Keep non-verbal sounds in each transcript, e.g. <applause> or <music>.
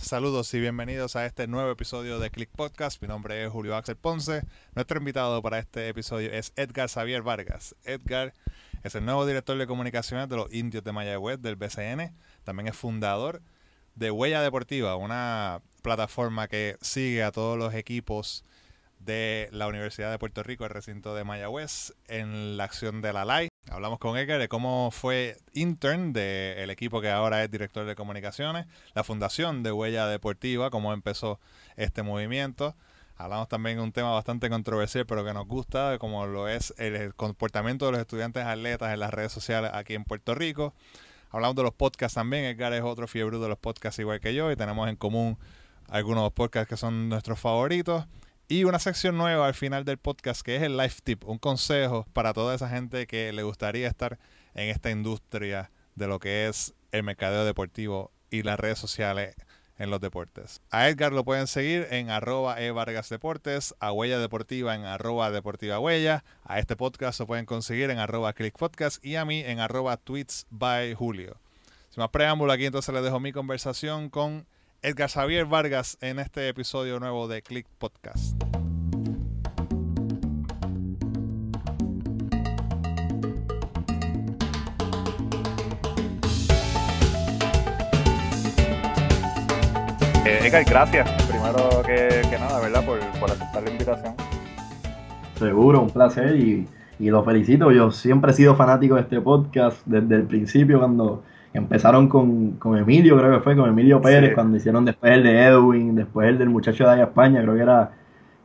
Saludos y bienvenidos a este nuevo episodio de Click Podcast. Mi nombre es Julio Axel Ponce. Nuestro invitado para este episodio es Edgar Xavier Vargas. Edgar es el nuevo director de comunicaciones de los Indios de Mayagüez del BCN. También es fundador de Huella Deportiva, una plataforma que sigue a todos los equipos de la Universidad de Puerto Rico, el recinto de Mayagüez, en la acción de la LAI. Hablamos con Edgar de cómo fue intern del equipo que ahora es director de comunicaciones, la fundación de Huella Deportiva, cómo empezó este movimiento. Hablamos también de un tema bastante controversial, pero que nos gusta, como lo es el comportamiento de los estudiantes atletas en las redes sociales aquí en Puerto Rico. Hablamos de los podcasts también. Edgar es otro fiebre de los podcasts igual que yo y tenemos en común algunos podcasts que son nuestros favoritos. Y una sección nueva al final del podcast que es el Life Tip, un consejo para toda esa gente que le gustaría estar en esta industria de lo que es el mercadeo deportivo y las redes sociales en los deportes. A Edgar lo pueden seguir en arroba e Vargas Deportes, a Huella Deportiva en arroba Deportiva Huella, a este podcast lo pueden conseguir en arroba Click Podcast y a mí en arroba Tweets by Julio. Sin más preámbulo, aquí entonces les dejo mi conversación con Edgar Xavier Vargas en este episodio nuevo de Click Podcast. Eh, Edgar, gracias, primero que, nada, ¿verdad? Por, aceptar la invitación. Seguro, un placer y, y lo felicito. Yo siempre he sido fanático de este podcast desde el principio cuando Empezaron con, con, Emilio, creo que fue, con Emilio Pérez, cuando hicieron después el de Edwin, después el del muchacho de allá España, creo que era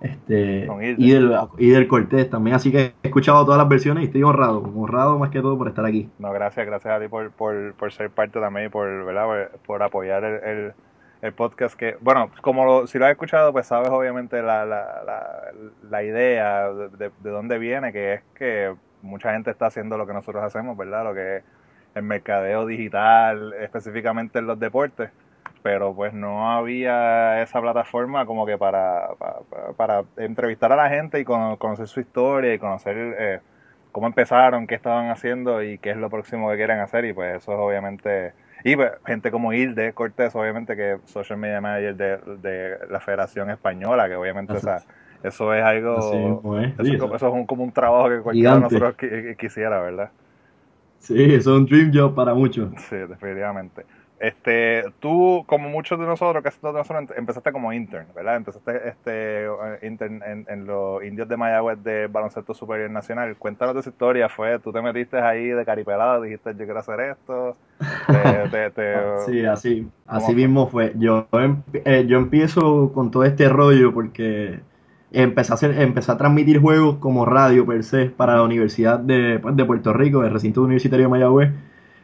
este y del, y del Cortés también. Así que he escuchado todas las versiones y estoy honrado, honrado más que todo por estar aquí. No, gracias, gracias a ti por, por, por ser parte también y por, ¿verdad? por, apoyar el, el, podcast que, bueno, como si lo has escuchado, pues sabes obviamente la, la, la, la idea de, de, dónde viene, que es que mucha gente está haciendo lo que nosotros hacemos, ¿verdad? Lo que el mercadeo digital, específicamente en los deportes, pero pues no había esa plataforma como que para, para, entrevistar a la gente y conocer su historia y conocer eh, cómo empezaron, qué estaban haciendo y qué es lo próximo que quieren hacer. Y pues eso es obviamente... Y pues, gente como Hilde Cortés, obviamente que es social media manager de, la Federación Española, que obviamente eso es algo... eso, es un, como un trabajo que cualquiera de nosotros quisiera, ¿verdad? Sí, es un dream job para muchos. Sí, definitivamente. Este, tú, como muchos de nosotros, casi todos nosotros, empezaste como intern, ¿verdad? Empezaste este, eh, intern en, los indios de Mayagüez de Baloncesto Superior Nacional. Cuéntanos de esa historia. Fue, tú te metiste ahí de caripelado, dijiste, yo quiero hacer esto. <laughs> sí, así, así mismo fue. Yo, em, eh, yo empiezo con todo este rollo porque empecé a, hacer, empecé a transmitir juegos como radio per se para la Universidad de, pues, de Puerto Rico, el recinto universitario de Mayagüez.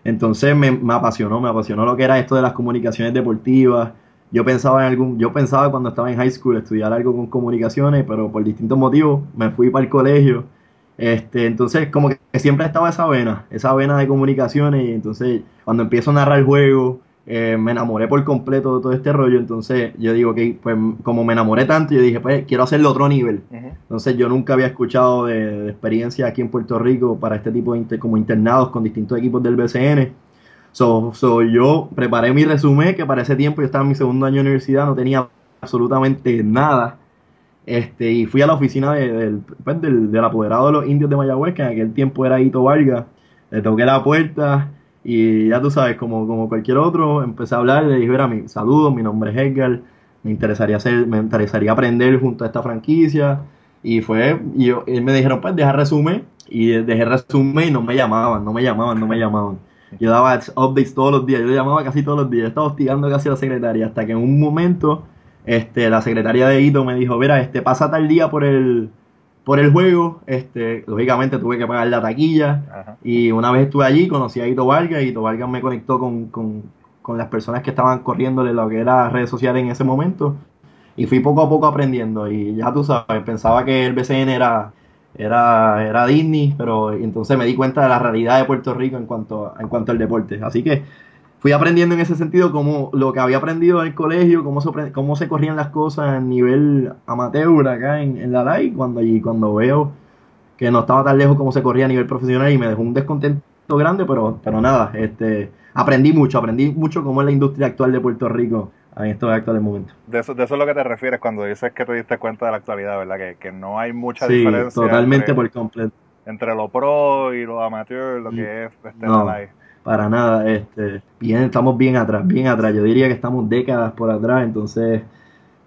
Entonces me, me, apasionó, me apasionó lo que era esto de las comunicaciones deportivas. Yo pensaba en algún, yo pensaba cuando estaba en high school estudiar algo con comunicaciones, pero por distintos motivos me fui para el colegio. Este, entonces como que siempre estaba esa vena, esa vena de comunicaciones y entonces cuando empiezo a narrar el juego, eh, me enamoré por completo de todo este rollo. Entonces yo digo que, pues, como me enamoré tanto, yo dije, pues, quiero hacerlo otro nivel. Entonces yo nunca había escuchado de, experiencia aquí en Puerto Rico para este tipo de como internados con distintos equipos del BCN. So, so, yo preparé mi resumen, que para ese tiempo yo estaba en mi segundo año de universidad, no tenía absolutamente nada. Este, y fui a la oficina de, pues, del, del, apoderado de los indios de Mayagüez, que en aquel tiempo era Hito Vargas. Le toqué la puerta y ya tú sabes, como, como cualquier otro, empecé a hablar, le dije, mira, mi saludo, mi nombre es Edgar, me interesaría hacer, me interesaría aprender junto a esta franquicia. Y fue, y, yo, me dijeron, pues deja resumen, y dejé resumen y no me llamaban, no me llamaban, no me llamaban. Yo daba updates todos los días, yo llamaba casi todos los días, estaba hostigando casi a la secretaria, hasta que en un momento, este, la secretaria de Ito me dijo, mira, este, pasa tal día por el, por el juego. Este, lógicamente tuve que pagar la taquilla. Y una vez estuve allí, conocí a Ito Vargas y Ito Vargas me conectó con, con, con las personas que estaban corriéndole lo que era redes sociales en ese momento. Y fui poco a poco aprendiendo. Y ya tú sabes, pensaba que el BCN era, era, era Disney, pero entonces me di cuenta de la realidad de Puerto Rico en cuanto, en cuanto al deporte. Así que fui aprendiendo en ese sentido como lo que había aprendido en el colegio, cómo se, cómo se corrían las cosas a nivel amateur acá en, la LAI, cuando, allí, cuando veo que no estaba tan lejos como se corría a nivel profesional y me dejó un descontento grande, pero, pero nada, este, aprendí mucho, aprendí mucho cómo es la industria actual de Puerto Rico en estos actuales momentos. De eso, de eso es lo que te refieres cuando dices que te diste cuenta de la actualidad, ¿verdad? Que, que no hay mucha sí, diferencia. Totalmente por completo. Entre lo pro y lo amateur, lo que es este no, Para nada, este, bien, estamos bien atrás, bien atrás. Yo diría que estamos décadas por atrás, entonces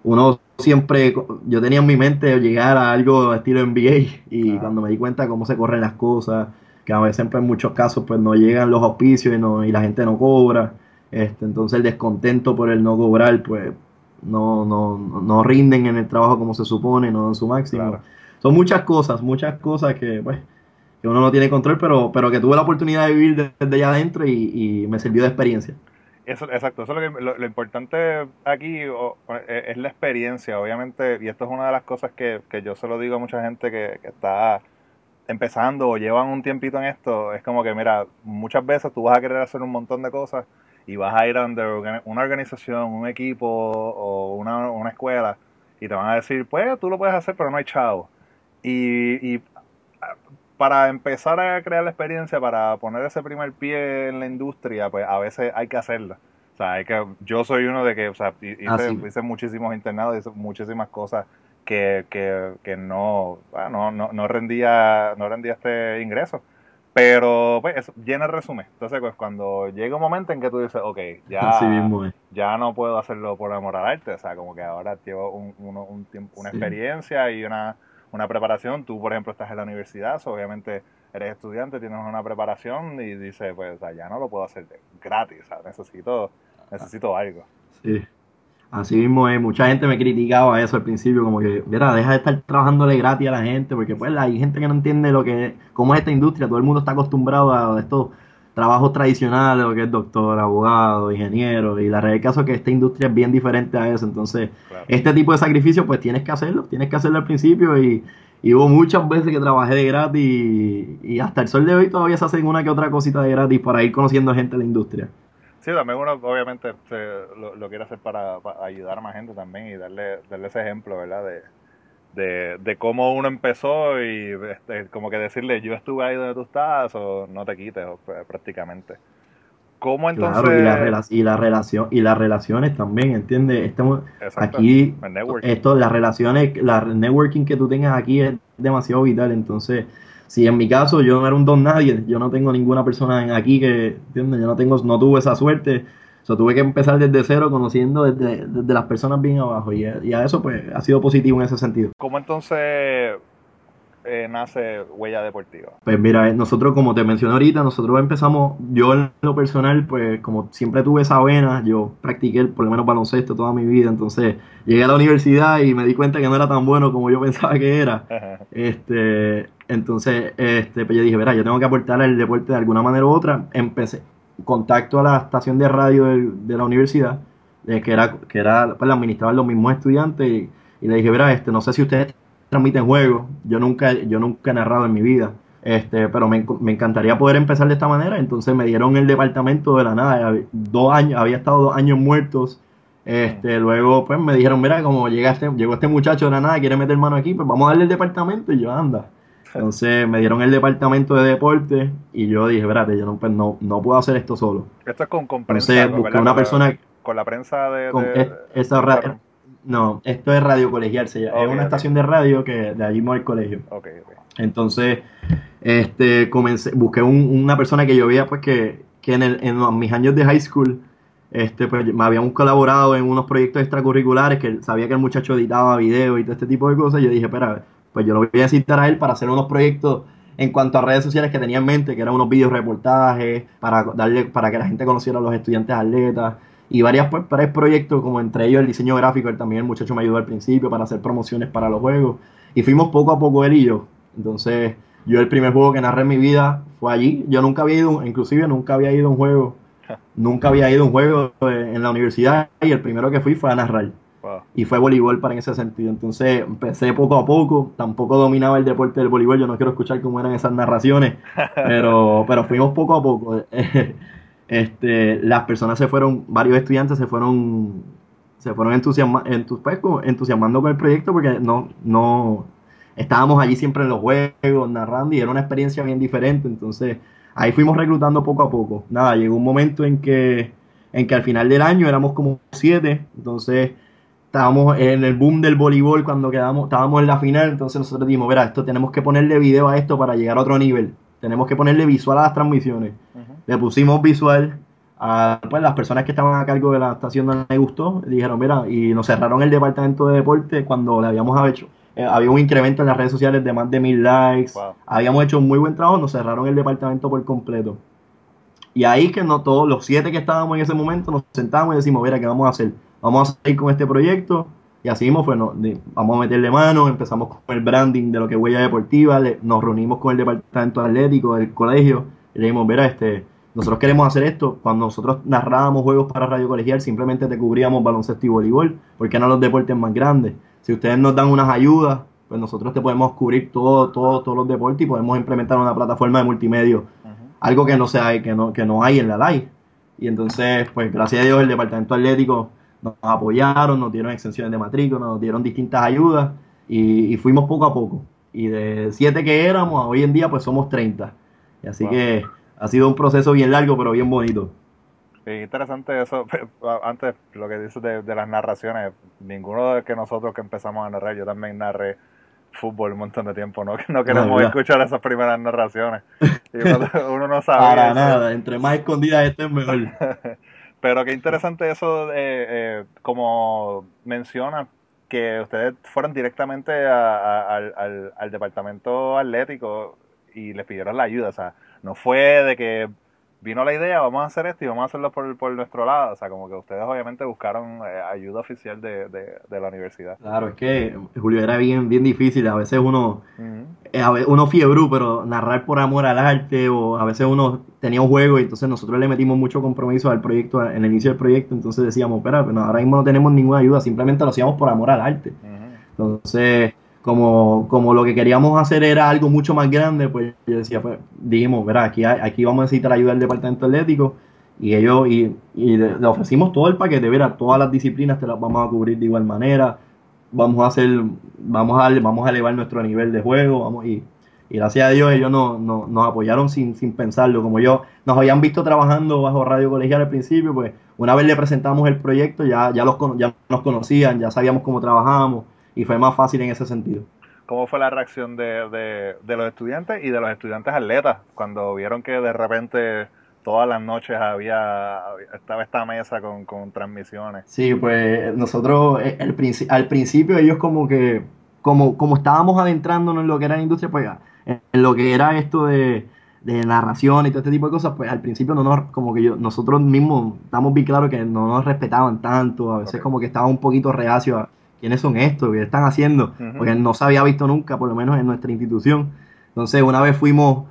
uno siempre, yo tenía en mi mente llegar a algo estilo NBA y cuando me di cuenta cómo se corren las cosas, que a veces pues, en muchos casos pues no llegan los auspicios y, no, y la gente no cobra, este, entonces el descontento por el no cobrar pues no, no, no rinden en el trabajo como se supone, no dan su máximo. Son muchas cosas, muchas cosas que pues que uno no tiene control, pero, pero que tuve la oportunidad de vivir desde allá adentro y, me sirvió de experiencia. Eso, exacto, eso es lo, que, lo, importante aquí e, es la experiencia, obviamente, y esto es una de las cosas que, yo se lo digo a mucha gente que, está empezando o llevan un tiempito en esto, es como que, mira, muchas veces tú vas a querer hacer un montón de cosas y vas a ir a una organización, un equipo o una, una escuela y te van a decir, pues tú lo puedes hacer, pero no hay chavo. Y, y para empezar a crear la experiencia, para poner ese primer pie en la industria, pues a veces hay que hacerlo. O sea, hay que, yo soy uno de que, o sea, hice, ah, hice muchísimos internados, hice muchísimas cosas que, que, que no, no, no, rendía, no rendía este ingreso. Pero, pues, eso, llena el resumen. Entonces, pues, cuando llega un momento en que tú dices, ok, ya, ya no puedo hacerlo por amor al arte, o sea, como que ahora llevo un, un, tiempo, una experiencia y una una preparación. Tú, por ejemplo, estás en la universidad, obviamente eres estudiante, tienes una preparación y dices, pues, ya no lo puedo hacer gratis, necesito, necesito algo. Sí. Así mismo mucha gente me criticaba eso al principio, como que, mira, deja de estar trabajándole gratis a la gente, porque pues hay gente que no entiende lo que cómo es esta industria, todo el mundo está acostumbrado a esto trabajos tradicionales, lo que es doctor, abogado, ingeniero, y la realidad del caso es que esta industria es bien diferente a eso, entonces este tipo de sacrificio pues tienes que hacerlo, tienes que hacerlo al principio y, hubo muchas veces que trabajé de gratis y, hasta el sol de hoy todavía se hacen una que otra cosita de gratis para ir conociendo gente de la industria. Sí, también uno obviamente lo, quiere hacer para, ayudar a más gente también y darle, darle ese ejemplo, ¿verdad? De, de, de cómo uno empezó y este, como que decirle yo estuve ahí donde tú estás o no te quites prácticamente. ¿Cómo entonces? y, la y la relación y las relaciones también, ¿entiendes? Estamos aquí esto las relaciones, la networking que tú tengas aquí es demasiado vital, entonces si en mi caso yo no era un don nadie, yo no tengo ninguna persona aquí que, ¿entiendes? Yo no tengo no tuve esa suerte So, tuve que empezar desde cero, conociendo desde, las personas bien abajo. Y, a eso pues ha sido positivo en ese sentido. ¿Cómo entonces eh, nace Huella Deportiva? Pues mira, eh, nosotros como te mencioné ahorita, nosotros empezamos, yo en lo personal, pues como siempre tuve esa vena, yo practiqué por lo menos baloncesto toda mi vida, entonces llegué a la universidad y me di cuenta que no era tan bueno como yo pensaba que era. este, entonces, este, pues yo dije, verá, yo tengo que aportar al deporte de alguna manera u otra. Empecé, contacto a la estación de radio de, la universidad, eh, que era, que era pues, la los mismos estudiantes, y, le dije, verá, este, no sé si ustedes transmiten juegos, yo nunca, yo nunca he narrado en mi vida, este, pero me, encantaría poder empezar de esta manera, entonces me dieron el departamento de la nada, dos años, había estado dos años muertos, este, luego pues me dijeron, mira, como llega este, llegó este muchacho de la nada, quiere meter mano aquí, pues vamos a darle el departamento, y yo, anda. Entonces me dieron el departamento de deporte y yo dije, espérate, yo no, pues, no, no puedo hacer esto solo. Esto es con, con prensa. Entonces busqué una persona... Con la prensa de... no, esto es radio colegial, se llama. es una estación de radio que de allí mismo al colegio. Entonces, este, comencé, busqué una persona que yo veía pues que, que en, el, en mis años de high school este, pues me habíamos colaborado en unos proyectos extracurriculares que sabía que el muchacho editaba videos y todo este tipo de cosas. Y yo dije, espera, pues yo lo voy a citar a él para hacer unos proyectos en cuanto a redes sociales que tenía en mente, que eran unos videos reportajes, para darle, para que la gente conociera a los estudiantes atletas, y varias, pues, varios proyectos, como entre ellos el diseño gráfico, él también el muchacho me ayudó al principio para hacer promociones para los juegos, y fuimos poco a poco él y yo. Entonces, yo el primer juego que narré en mi vida fue allí. Yo nunca había ido, inclusive nunca había ido a un juego, nunca había ido a un juego en la universidad, y el primero que fui fue a narrar. Y fue voleibol para en ese sentido. Entonces empecé poco a poco, tampoco dominaba el deporte del voleibol, yo no quiero escuchar cómo eran esas narraciones, <laughs> pero, pero fuimos poco a poco. <laughs> este, las personas se fueron, varios estudiantes se fueron, se fueron entusiasma, pues, entusiasmando con el proyecto porque no, no, estábamos allí siempre en los juegos, narrando y era una experiencia bien diferente. Entonces ahí fuimos reclutando poco a poco. Nada, llegó un momento en que en que al final del año éramos como siete, entonces estábamos en el boom del voleibol cuando quedamos, estábamos en la final, entonces nosotros dijimos, verá, esto tenemos que ponerle video a esto para llegar a otro nivel, tenemos que ponerle visual a las transmisiones. Le pusimos visual a pues, las personas que estaban a cargo de la estación no les gustó, dijeron, mira, y nos cerraron el departamento de deporte cuando le habíamos hecho. Eh, había un incremento en las redes sociales de más de mil likes, habíamos hecho un muy buen trabajo, nos cerraron el departamento por completo. Y ahí que no todos los siete que estábamos en ese momento nos sentamos y decimos, mira, ¿qué vamos a hacer? Vamos a seguir con este proyecto. Y así mismo fue, vamos a meterle mano, empezamos con el branding de lo que es Huella Deportiva, nos reunimos con el departamento atlético del colegio y le dijimos, mira, este, nosotros queremos hacer esto. Cuando nosotros narrábamos juegos para Radio Colegial, simplemente te cubríamos baloncesto y voleibol, porque eran los deportes más grandes. Si ustedes nos dan unas ayudas, pues nosotros te podemos cubrir todo, todo, todos los deportes y podemos implementar una plataforma de multimedia algo que no, sea, que no, que no hay en la live. Y entonces, pues gracias a Dios, el departamento atlético nos apoyaron, nos dieron exenciones de matrícula, nos dieron distintas ayudas y, fuimos poco a poco. Y de siete que éramos, hoy en día pues somos 30. Y así que ha sido un proceso bien largo, pero bien bonito. Es interesante eso, <laughs> antes lo que dices de, de, las narraciones, ninguno de que nosotros que empezamos a narrar, yo también narré fútbol un montón de tiempo, ¿no? <laughs> No queremos escuchar esas primeras narraciones. <laughs> uno no sabe. Para nada, entre más escondidas esté mejor. Pero qué interesante eso, de, eh, como menciona, que ustedes fueron directamente al, al departamento atlético y les pidieron la ayuda. O sea, no fue de que vino la idea, vamos a hacer esto y vamos a hacerlo por, por nuestro lado. O sea, como que ustedes obviamente buscaron eh, ayuda oficial de, de, la universidad. Claro, es que Julio era bien, bien difícil. A veces uno, eh, uno fiebre, pero narrar por amor al arte, o a veces uno tenía un juego y entonces nosotros le metimos mucho compromiso al proyecto, en el inicio del proyecto. Entonces decíamos, espera, pero ahora mismo no tenemos ninguna ayuda, simplemente lo hacíamos por amor al arte. Entonces como, como lo que queríamos hacer era algo mucho más grande, pues yo decía, pues dijimos, verá, aquí, aquí vamos a necesitar ayuda del departamento atlético y ellos, y, le, ofrecimos todo el paquete, verá, todas las disciplinas te las vamos a cubrir de igual manera, vamos a hacer, vamos a, vamos a elevar nuestro nivel de juego, vamos, y, y gracias a Dios ellos no, nos apoyaron sin, sin pensarlo, como yo, nos habían visto trabajando bajo radio colegial al principio, pues una vez le presentamos el proyecto, ya, ya, los, ya nos conocían, ya sabíamos cómo trabajábamos, y fue más fácil en ese sentido. ¿Cómo fue la reacción de, los estudiantes y de los estudiantes atletas cuando vieron que de repente todas las noches había estaba esta mesa con, transmisiones? Sí, pues nosotros eh, el, al principio ellos como que, como, como estábamos adentrándonos en lo que era la industria, pues en lo que era esto de, narración y todo este tipo de cosas, pues al principio no nos, como que yo, nosotros mismos estamos bien claros que no nos respetaban tanto, a veces como que estaba un poquito reacio a quiénes son estos, qué están haciendo, porque no se había visto nunca, por lo menos en nuestra institución. Entonces, una vez fuimos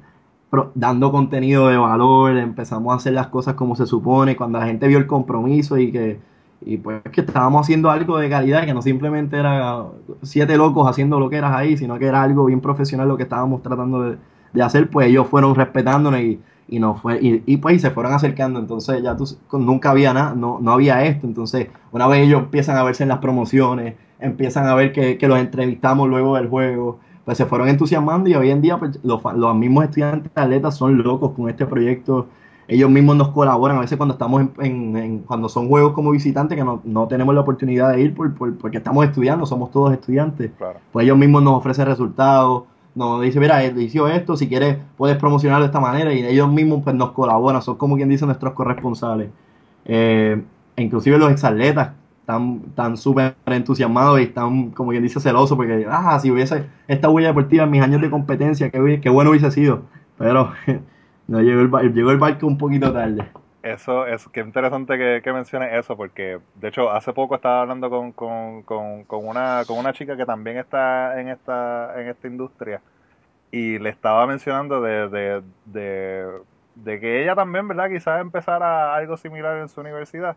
dando contenido de valor, empezamos a hacer las cosas como se supone, cuando la gente vio el compromiso y que, y pues que estábamos haciendo algo de calidad, que no simplemente era siete locos haciendo lo que eras ahí, sino que era algo bien profesional lo que estábamos tratando de, de hacer, pues ellos fueron respetándonos y, y no fue y, y, pues se fueron acercando. Entonces ya tú nunca había nada no, no había esto. Entonces una vez ellos empiezan a verse en las promociones empiezan a ver que, que los entrevistamos luego del juego pues se fueron entusiasmando y hoy en día pues, los, los mismos estudiantes atletas son locos con este proyecto. Ellos mismos nos colaboran a veces cuando estamos en, cuando son juegos como visitantes que no, no tenemos la oportunidad de ir por, porque estamos estudiando somos todos estudiantes. Pues ellos mismos nos ofrecen resultados nos dice, mira, hizo esto, si quieres puedes promocionarlo de esta manera y ellos mismos pues nos colaboran, son como quien dice nuestros corresponsales. Eh, inclusive los exatletas están tan súper entusiasmados y están como quien dice celosos porque, ah, si hubiese esta huella deportiva en mis años de competencia, qué, qué bueno hubiese sido. Pero <laughs> no llegó el, llegó el barco un poquito tarde. Eso, es qué interesante que, que menciones eso, porque de hecho hace poco estaba hablando con, con, con, con, una, con una chica que también está en esta, en esta industria y le estaba mencionando de, de, de, que ella también, ¿verdad? Quizás empezara algo similar en su universidad.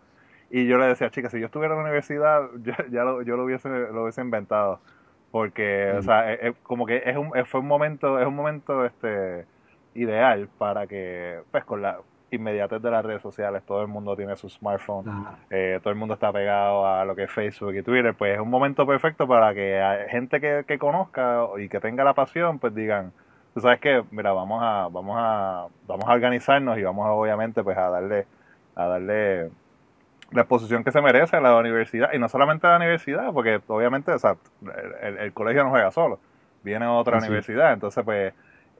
Y yo le decía, chica, si yo estuviera en la universidad, <laughs> ya lo, yo lo hubiese, lo hubiese inventado. Porque, o sea, es, como que es un, fue un momento, es un momento este ideal para que, pues con la, inmediatez de las redes sociales, todo el mundo tiene su smartphone, eh, todo el mundo está pegado a lo que es Facebook y Twitter, pues es un momento perfecto para que gente que, conozca y que tenga la pasión, pues digan, tú sabes que, mira, vamos a, vamos a, vamos a organizarnos y vamos a, obviamente pues a darle, a darle la exposición que se merece la universidad, y no solamente la universidad, porque obviamente o sea, el, colegio no juega solo, viene otra universidad, entonces pues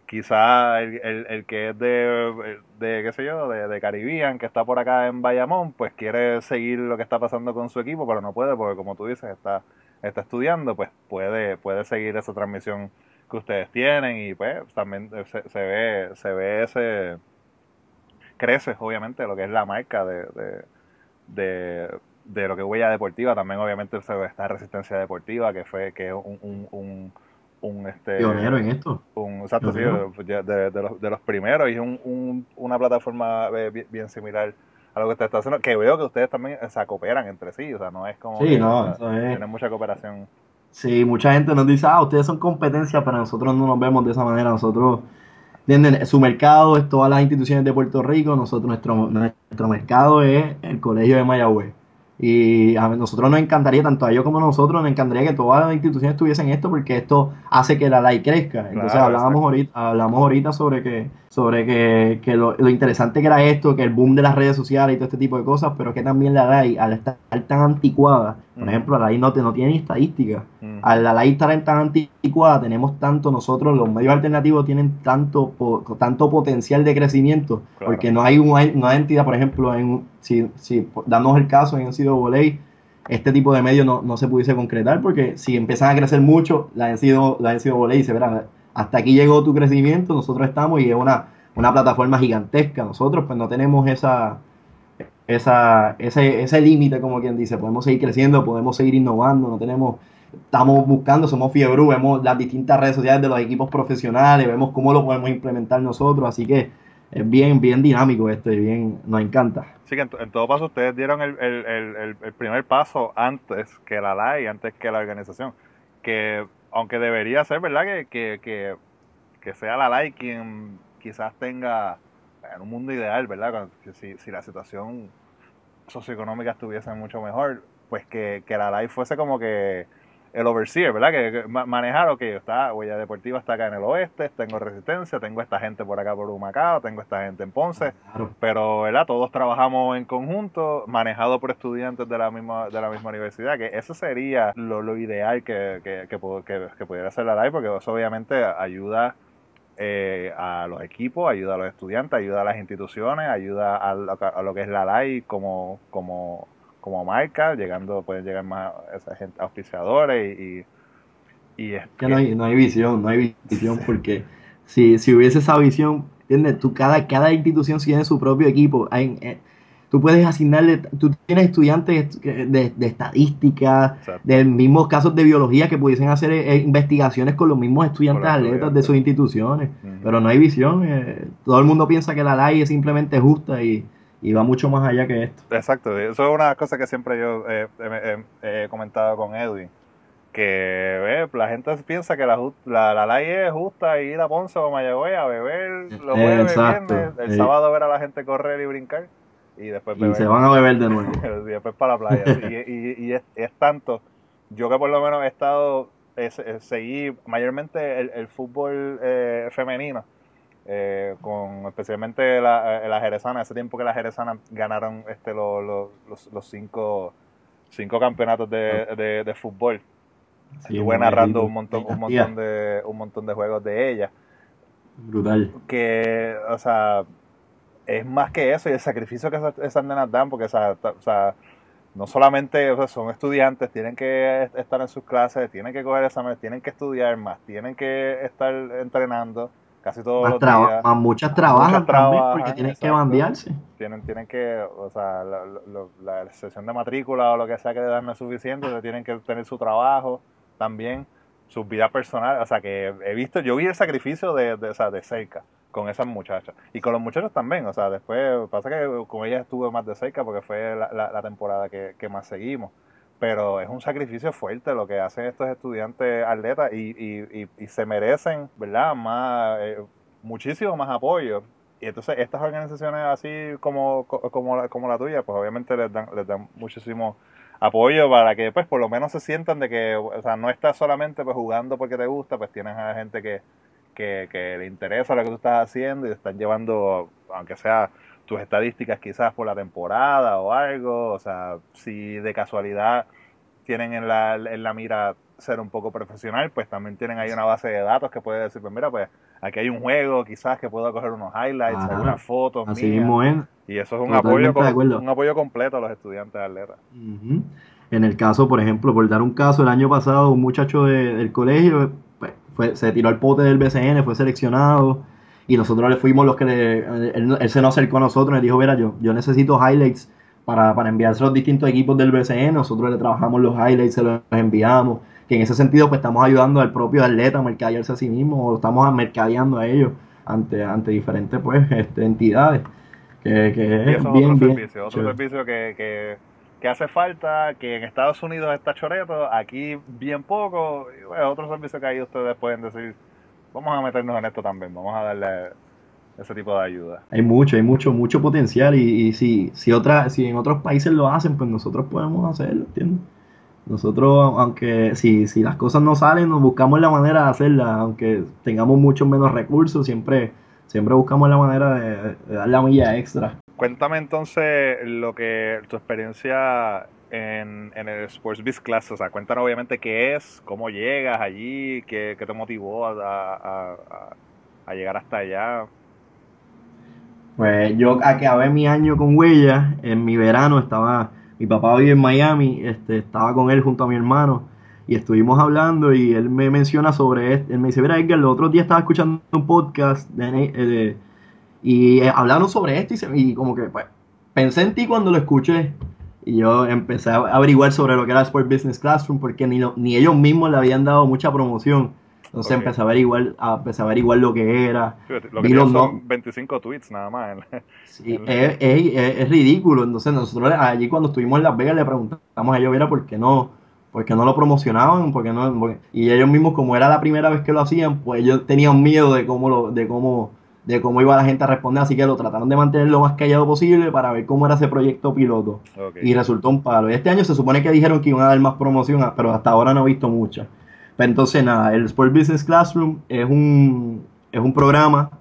quizá el, el, que es de, de, qué sé yo, de, de Caribbean, que está por acá en Bayamón, pues quiere seguir lo que está pasando con su equipo, pero no puede porque como tú dices, está, está estudiando, pues puede, puede seguir esa transmisión que ustedes tienen y pues también se, se ve, se ve ese, crece obviamente lo que es la marca de, de, de, lo que es huella deportiva, también obviamente se ve esta resistencia deportiva que fue, que es un, un un este pionero en esto. un exacto sí, de, los, de los primeros y es un, una plataforma eh, bien, similar a lo que usted está haciendo que veo que ustedes también se cooperan entre sí o sea no es como sí no eso es... tienen mucha cooperación. Sí mucha gente nos dice ah ustedes son competencia pero nosotros no nos vemos de esa manera nosotros ¿entienden? su mercado es todas las instituciones de Puerto Rico nosotros nuestro nuestro mercado es el colegio de Mayagüez y a nosotros nos encantaría, tanto a ellos como a nosotros, nos encantaría que todas las instituciones tuviesen esto porque esto hace que la ley crezca. Entonces hablábamos ahorita, hablamos ahorita sobre que sobre que, que lo, interesante que era esto, que el boom de las redes sociales y todo este tipo de cosas, pero que también la ley, al estar tan anticuada, por ejemplo, la ley no, no tiene ni estadística, al la ley estar tan anticuada, tenemos tanto nosotros, los medios alternativos tienen tanto tanto potencial de crecimiento, porque no hay una, una, entidad, por ejemplo, en, si, si damos el caso en un sido voley, este tipo de medios no, no, se pudiese concretar, porque si empiezan a crecer mucho, la han sido, la han sido voley se verá hasta aquí llegó tu crecimiento, nosotros estamos y es una, una plataforma gigantesca. Nosotros pues no tenemos esa, esa, ese, ese límite, como quien dice, podemos seguir creciendo, podemos seguir innovando, no tenemos, estamos buscando, somos fiebre, vemos las distintas redes sociales de los equipos profesionales, vemos cómo lo podemos implementar nosotros, así que es bien, bien dinámico esto y bien, nos encanta. Sí, que en, todo paso ustedes dieron el, el, el, primer paso antes que la LAI, antes que la organización, que aunque debería ser, ¿verdad? Que, que, que, sea la LAI quien quizás tenga, en un mundo ideal, ¿verdad? Si, si la situación socioeconómica estuviese mucho mejor, pues que, que la LAI fuese como que el overseer, ¿verdad? Que, manejar, ok, está, Huella Deportiva está acá en el oeste, tengo Resistencia, tengo esta gente por acá por Humacao, tengo esta gente en Ponce, pero, ¿verdad? Todos trabajamos en conjunto, manejado por estudiantes de la misma de la misma universidad, que eso sería lo, lo ideal que, que, que, pudiera hacer la LAI, porque eso obviamente ayuda eh, a los equipos, ayuda a los estudiantes, ayuda a las instituciones, ayuda a lo, a lo que es la LAI como, como como marca, llegando, pueden llegar más esa gente, auspiciadores y, y, es que no hay, no hay visión, no hay visión porque si, si hubiese esa visión, ¿entiendes? Tú, cada, cada institución tiene su propio equipo. Hay, eh, tú puedes asignarle, tú tienes estudiantes de, de estadística, de mismos casos de biología que pudiesen hacer eh, investigaciones con los mismos estudiantes atletas de sus instituciones, pero no hay visión. Eh, todo el mundo piensa que la ley es simplemente justa y, y va mucho más allá que esto. Exacto, eso es una cosa que siempre yo he comentado con Edwin, que la gente piensa que la, la, ley es justa ir a Ponce o Mayagüez a beber los jueves, el sábado ver a la gente correr y brincar y después y se van a beber de nuevo. <laughs> y después para la playa. y, y, es, tanto, yo que por lo menos he estado, seguí mayormente el, el fútbol eh, femenino eh, con especialmente la, eh, la Jerezana, ese tiempo que las Jerezanas ganaron este, los, los, cinco, cinco campeonatos de, de, fútbol. Estuve narrando un montón, un montón de, un montón de juegos de ella. Brutal. Que, o sea, es más que eso y el sacrificio que esas, nenas dan, porque, o sea, no solamente son estudiantes, tienen que estar en sus clases, tienen que coger exámenes, tienen que estudiar más, tienen que estar entrenando casi todos los días. Más muchas trabajan también porque tienen que bandearse. Tienen, tienen que, o sea, la, la, sesión de matrícula o lo que sea que le dan no es suficiente, tienen que tener su trabajo también, su vida personal, o sea, que he visto, yo vi el sacrificio de, de, o sea, de cerca con esas muchachas y con los muchachos también, o sea, después pasa que con ellas estuve más de cerca porque fue la, la, temporada que, que más seguimos pero es un sacrificio fuerte lo que hacen estos estudiantes atletas y, y, y, se merecen, ¿verdad? Más, eh, muchísimo más apoyo. Y entonces estas organizaciones así como, como, la, como la tuya, pues obviamente les dan, les dan muchísimo apoyo para que pues por lo menos se sientan de que, o sea, no estás solamente pues jugando porque te gusta, pues tienes a gente que, que, que le interesa lo que tú estás haciendo y te están llevando, aunque sea tus estadísticas quizás por la temporada o algo, o sea, si de casualidad tienen en la, en la mira ser un poco profesional, pues también tienen ahí una base de datos que puede decir, pues mira, pues aquí hay un juego, quizás que puedo coger unos highlights, algunas fotos. Así mismo es. Y eso es un apoyo, un apoyo completo a los estudiantes atletas. En el caso, por ejemplo, por dar un caso, el año pasado un muchacho del colegio pues, fue, se tiró al pote del BCN, fue seleccionado y nosotros le fuimos los que le, él, se nos acercó a nosotros y dijo, mira, yo, yo necesito highlights para, para enviarse a los distintos equipos del BCN, nosotros le trabajamos los highlights, se los enviamos, que en ese sentido pues estamos ayudando al propio atleta a mercadearse a sí mismo, o estamos mercadeando a ellos ante, ante diferentes pues este, entidades. Que, que es bien, otro bien servicio, otro servicio que, que, que, hace falta, que en Estados Unidos está choreto, aquí bien poco, y bueno, otro servicio que ahí ustedes pueden decir, vamos a meternos en esto también, vamos a darle ese tipo de ayuda. Hay mucho, hay mucho, mucho potencial y, si, si, otra, si en otros países lo hacen, pues nosotros podemos hacerlo, ¿entiendes? Nosotros, aunque si, si las cosas no salen, nos buscamos la manera de hacerlas, aunque tengamos mucho menos recursos, siempre, siempre buscamos la manera de, dar la milla extra. Cuéntame entonces lo que tu experiencia en, el Sports Biz Class, o sea, cuéntanos obviamente qué es, cómo llegas allí, qué, qué te motivó a, a, llegar hasta allá. Pues yo acabé mi año con Huella, en mi verano estaba mi papá vive en Miami, este, estaba con él junto a mi hermano y estuvimos hablando y él me menciona sobre. Él me dice, mira Edgar, el otro día estaba escuchando un podcast de, y eh, hablaron sobre esto y, como que pues, pensé en ti cuando lo escuché y yo empecé a averiguar sobre lo que era Sport Business Classroom porque ni, ni ellos mismos le habían dado mucha promoción. Entonces empecé a averiguar, a, empecé a averiguar lo que era. lo que son 25 tweets nada más. sí, es, es, ridículo. Entonces nosotros allí cuando estuvimos en Las Vegas le preguntamos a ellos, mira, ¿por qué no, por no lo promocionaban? ¿Por no? y ellos mismos, como era la primera vez que lo hacían, pues ellos tenían miedo de cómo, lo, de cómo, de cómo iba la gente a responder, así que lo trataron de mantener lo más callado posible para ver cómo era ese proyecto piloto. Y resultó un palo. Y este año se supone que dijeron que iban a dar más promoción, pero hasta ahora no he visto mucha. Pero entonces nada, el Sport Business Classroom es un, es un programa,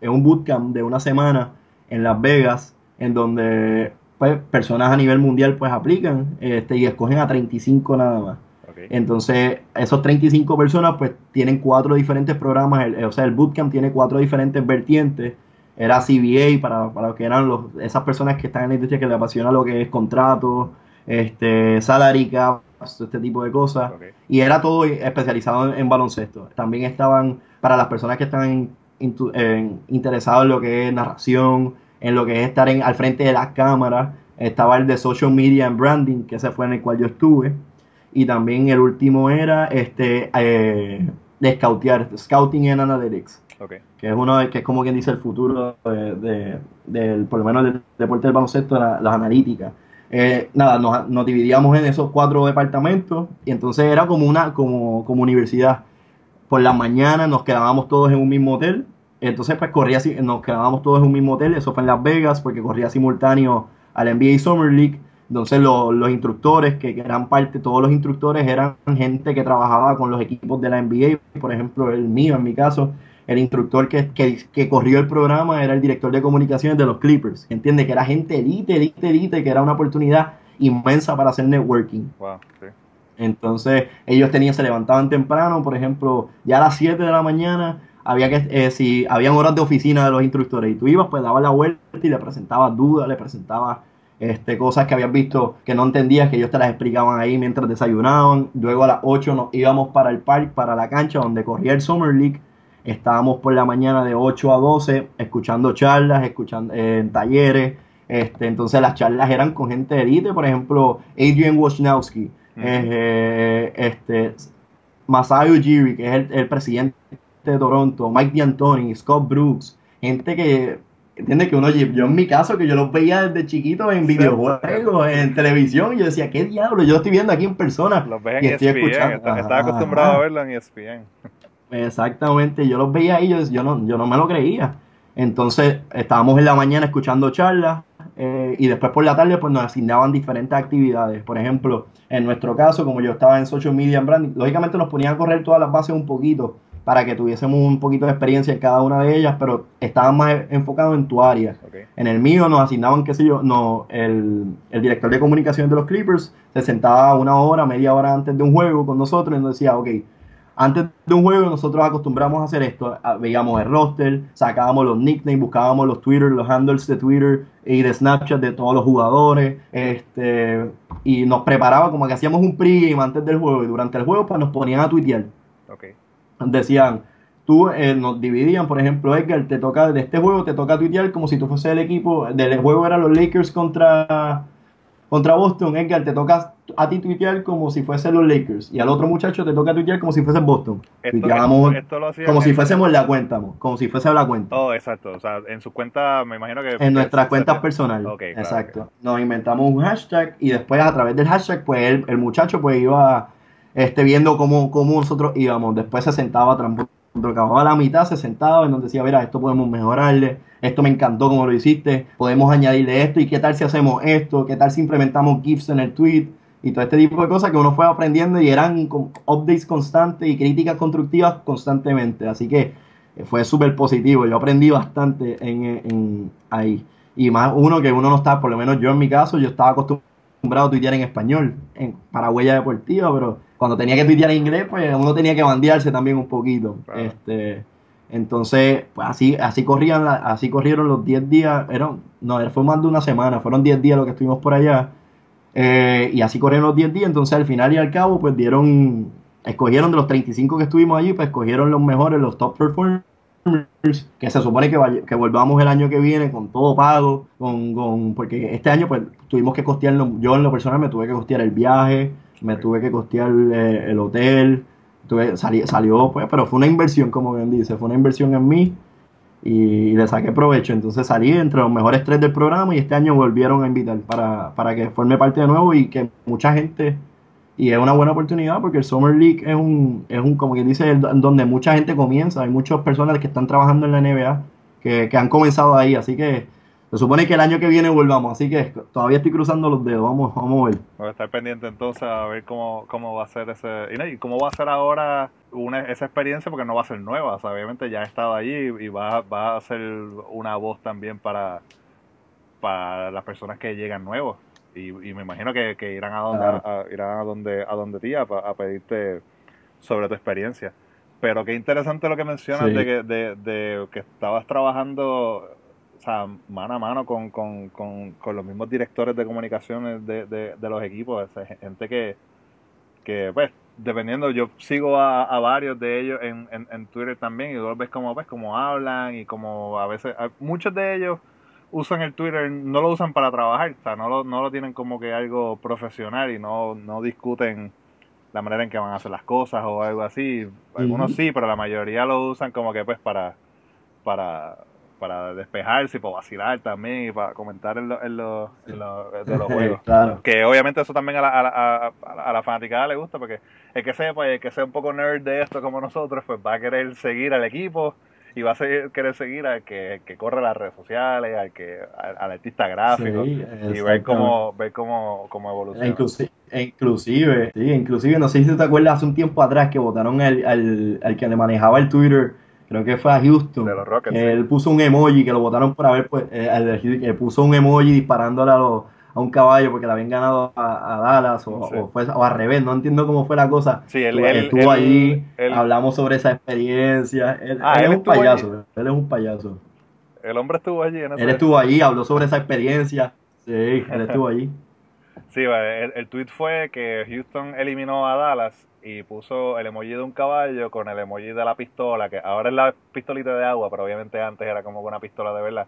es un bootcamp de una semana en Las Vegas, en donde pues, personas a nivel mundial pues aplican este, y escogen a 35 nada más. Entonces, esos 35 personas pues tienen cuatro diferentes programas, o sea, el bootcamp tiene cuatro diferentes vertientes. Era CBA para, para que eran los, esas personas que están en la industria que les apasiona lo que es contratos, este, salary cap, este tipo de cosas. Y era todo especializado en, baloncesto. También estaban para las personas que están interesados en lo que es narración, en lo que es estar en, al frente de las cámaras. Estaba el de Social Media and Branding, que ese fue en el cual yo estuve. Y también el último era este eh, de scoutear, Scouting and Analytics. Que es uno de, que es como quien dice el futuro de, del, por lo menos del deporte del baloncesto, las analíticas eh, nada, nos, nos, dividíamos en esos cuatro departamentos y entonces era como una como, como universidad. Por la mañana nos quedábamos todos en un mismo hotel. Entonces pues corría, nos quedábamos todos en un mismo hotel. Eso fue en Las Vegas porque corría simultáneo al NBA Summer League. Entonces los instructores, que, que, eran parte, todos los instructores eran gente que trabajaba con los equipos de la NBA. Por ejemplo, el mío en mi caso el instructor que, que, corrió el programa era el director de comunicaciones de los Clippers. Entiende que era gente elite, elite, elite, que era una oportunidad inmensa para hacer networking. Entonces, ellos tenían, se levantaban temprano, por ejemplo, ya a las 7 de la mañana, había que, eh, si habían horas de oficina de los instructores y tú ibas, pues dabas la vuelta y le presentabas dudas, le presentabas este, cosas que habías visto que no entendías, que ellos te las explicaban ahí mientras desayunaban. Luego a las 8 nos íbamos para el parque, para la cancha donde corría el Summer League Estábamos por la mañana de 8 a 12 escuchando charlas, escuchando eh, en talleres. Este, entonces las charlas eran con gente de élite, por ejemplo, Adrian Wojnarowski, eh, este, Masayo Ujiri, que es el, presidente de Toronto, Mike D'Antoni, Scott Brooks, gente que entiende que uno yo en mi caso que yo los veía desde chiquito en videojuegos en televisión y yo decía qué diablo yo lo estoy viendo aquí en persona los ves en y estoy e escuchando. estaba acostumbrado a verlo en ESPN Exactamente, yo los veía ahí, yo, yo, no, yo no me lo creía. Entonces estábamos en la mañana escuchando charlas eh, y después por la tarde pues nos asignaban diferentes actividades. Por ejemplo, en nuestro caso, como yo estaba en social media branding, lógicamente nos ponían a correr todas las bases un poquito para que tuviésemos un poquito de experiencia en cada una de ellas, pero estaban más enfocados en tu área. En el mío nos asignaban, qué sé yo, no, el, el, director de comunicaciones de los Clippers se sentaba una hora, media hora antes de un juego con nosotros y nos decía, ok, antes de un juego nosotros acostumbramos a hacer esto, veíamos el roster, sacábamos los nicknames, buscábamos los Twitter, los handles de Twitter y de Snapchat de todos los jugadores, este, y nos preparaba como que hacíamos un pregame antes del juego y durante el juego pues nos ponían a tuitear. Decían, tú eh, nos dividían, por ejemplo, Edgar, te toca de este juego te toca tuitear como si tú fuese el equipo, del juego eran los Lakers contra contra Boston, Edgar, te toca a ti tuitear como si fuesen los Lakers. Y al otro muchacho te toca tuitear como si fuese Boston. como si fuésemos la cuenta, como si fuese la cuenta. Oh, exacto. O sea, en su cuenta, me imagino que. En nuestras cuentas personales. exacto. Nos inventamos un hashtag y después a través del hashtag, pues el, el muchacho pues iba este, viendo cómo, cómo nosotros íbamos. Después se sentaba cuando acababa la mitad, se sentaba y nos decía, mira, esto podemos mejorarle esto me encantó como lo hiciste, podemos añadirle esto y qué tal si hacemos esto, qué tal si implementamos GIFs en el tweet y todo este tipo de cosas que uno fue aprendiendo y eran updates constantes y críticas constructivas constantemente. Así que eh, fue súper positivo, yo aprendí bastante en, ahí. Y más uno que uno no está, por lo menos yo en mi caso, yo estaba acostumbrado a tuitear en español, en, para huella deportiva, pero cuando tenía que tuitear en inglés, pues uno tenía que bandearse también un poquito. Este, entonces, pues así, así corrían así corrieron los 10 días, era, no, fue más de una semana, fueron 10 días lo que estuvimos por allá. Eh, y así corrieron los 10 días, entonces al final y al cabo, pues dieron, escogieron de los 35 que estuvimos allí, pues escogieron los mejores, los top performers, que se supone que, que volvamos el año que viene con todo pago, con, con, porque este año pues tuvimos que costearlo, yo en lo personal me tuve que costear el viaje, me tuve que costear eh, el hotel, salió, pues, pero fue una inversión, como bien dice, fue una inversión en mí y, le saqué provecho. Entonces salí entre los mejores tres del programa y este año volvieron a invitar para, para que forme parte de nuevo y que mucha gente, y es una buena oportunidad porque el Summer League es un, es un como quien dice, donde mucha gente comienza, hay muchas personas que están trabajando en la NBA que, que han comenzado ahí, así que se supone que el año que viene volvamos, así que todavía estoy cruzando los dedos, vamos, vamos a ver. Voy a estar pendiente entonces a ver cómo, cómo va a ser ese... Y cómo va a ser ahora una, esa experiencia, porque no va a ser nueva, obviamente ya he estado allí y va, va a ser una voz también para, para las personas que llegan nuevos. Y, me imagino que, irán a donde, a, irán a donde, a donde ti a, pedirte sobre tu experiencia. Pero qué interesante lo que mencionas de, que, de, de que estabas trabajando o sea, mano a mano con, con, con, con los mismos directores de comunicaciones de, de, de los equipos, gente que, que, pues, dependiendo, yo sigo a, a varios de ellos en, en, en, Twitter también y tú ves como, pues, como hablan y como a veces, muchos de ellos usan el Twitter, no lo usan para trabajar, o sea, no lo, no lo tienen como que algo profesional y no, no discuten la manera en que van a hacer las cosas o algo así. Algunos sí, pero la mayoría lo usan como que pues para, para, para despejarse y para vacilar también y para comentar en, en, los juegos. Que obviamente eso también a la, a, la, a, la fanaticada le gusta porque el que sepa el que sea un poco nerd de esto como nosotros, pues va a querer seguir al equipo y va a querer seguir al que, que corre las redes sociales, al que al, artista gráfico y ver cómo, ver cómo, cómo evoluciona. Inclusive, inclusive, sí, inclusive, no sé si te acuerdas hace un tiempo atrás que votaron al, al, al que le manejaba el Twitter creo que fue a Houston. De los Rockets. Él puso un emoji que lo votaron por haber, pues, eh, puso un emoji disparándole a, a, un caballo porque le habían ganado a, Dallas o, fue, o al revés, no entiendo cómo fue la cosa. Sí, él, estuvo allí, hablamos sobre esa experiencia. Él, ah, es un payaso, él es un payaso. El hombre estuvo allí. En él estuvo allí, habló sobre esa experiencia. Sí, él estuvo allí. <laughs> Sí, el, el tweet fue que Houston eliminó a Dallas y puso el emoji de un caballo con el emoji de la pistola, que ahora es la pistolita de agua, pero obviamente antes era como una pistola de verdad.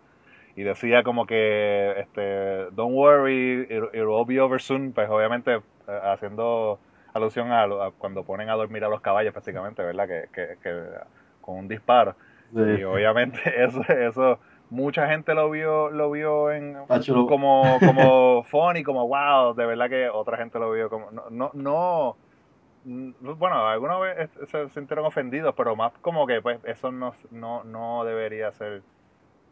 Y decía como que, este, don't worry, it, will be over soon, pues obviamente eh, haciendo alusión a, cuando ponen a dormir a los caballos prácticamente, ¿verdad? Que, que, que con un disparo. Y obviamente <laughs> eso, eso mucha gente lo vio lo vio en como como funny como wow de verdad que otra gente lo vio como no no, no bueno, alguna vez se sintieron ofendidos, pero más como que pues eso no, no, no debería ser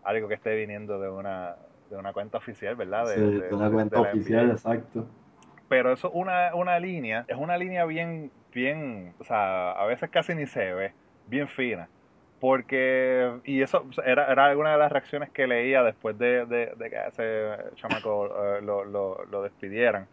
algo que esté viniendo de una, de una cuenta oficial, ¿verdad? De, de, una cuenta oficial, exacto. Pero eso una, una línea, es una línea bien, bien, o sea, a veces casi ni se ve bien fina. Porque, y eso era, era alguna de las reacciones que leía después de, de, que ese chamaco eh, lo, lo, lo, despidieran.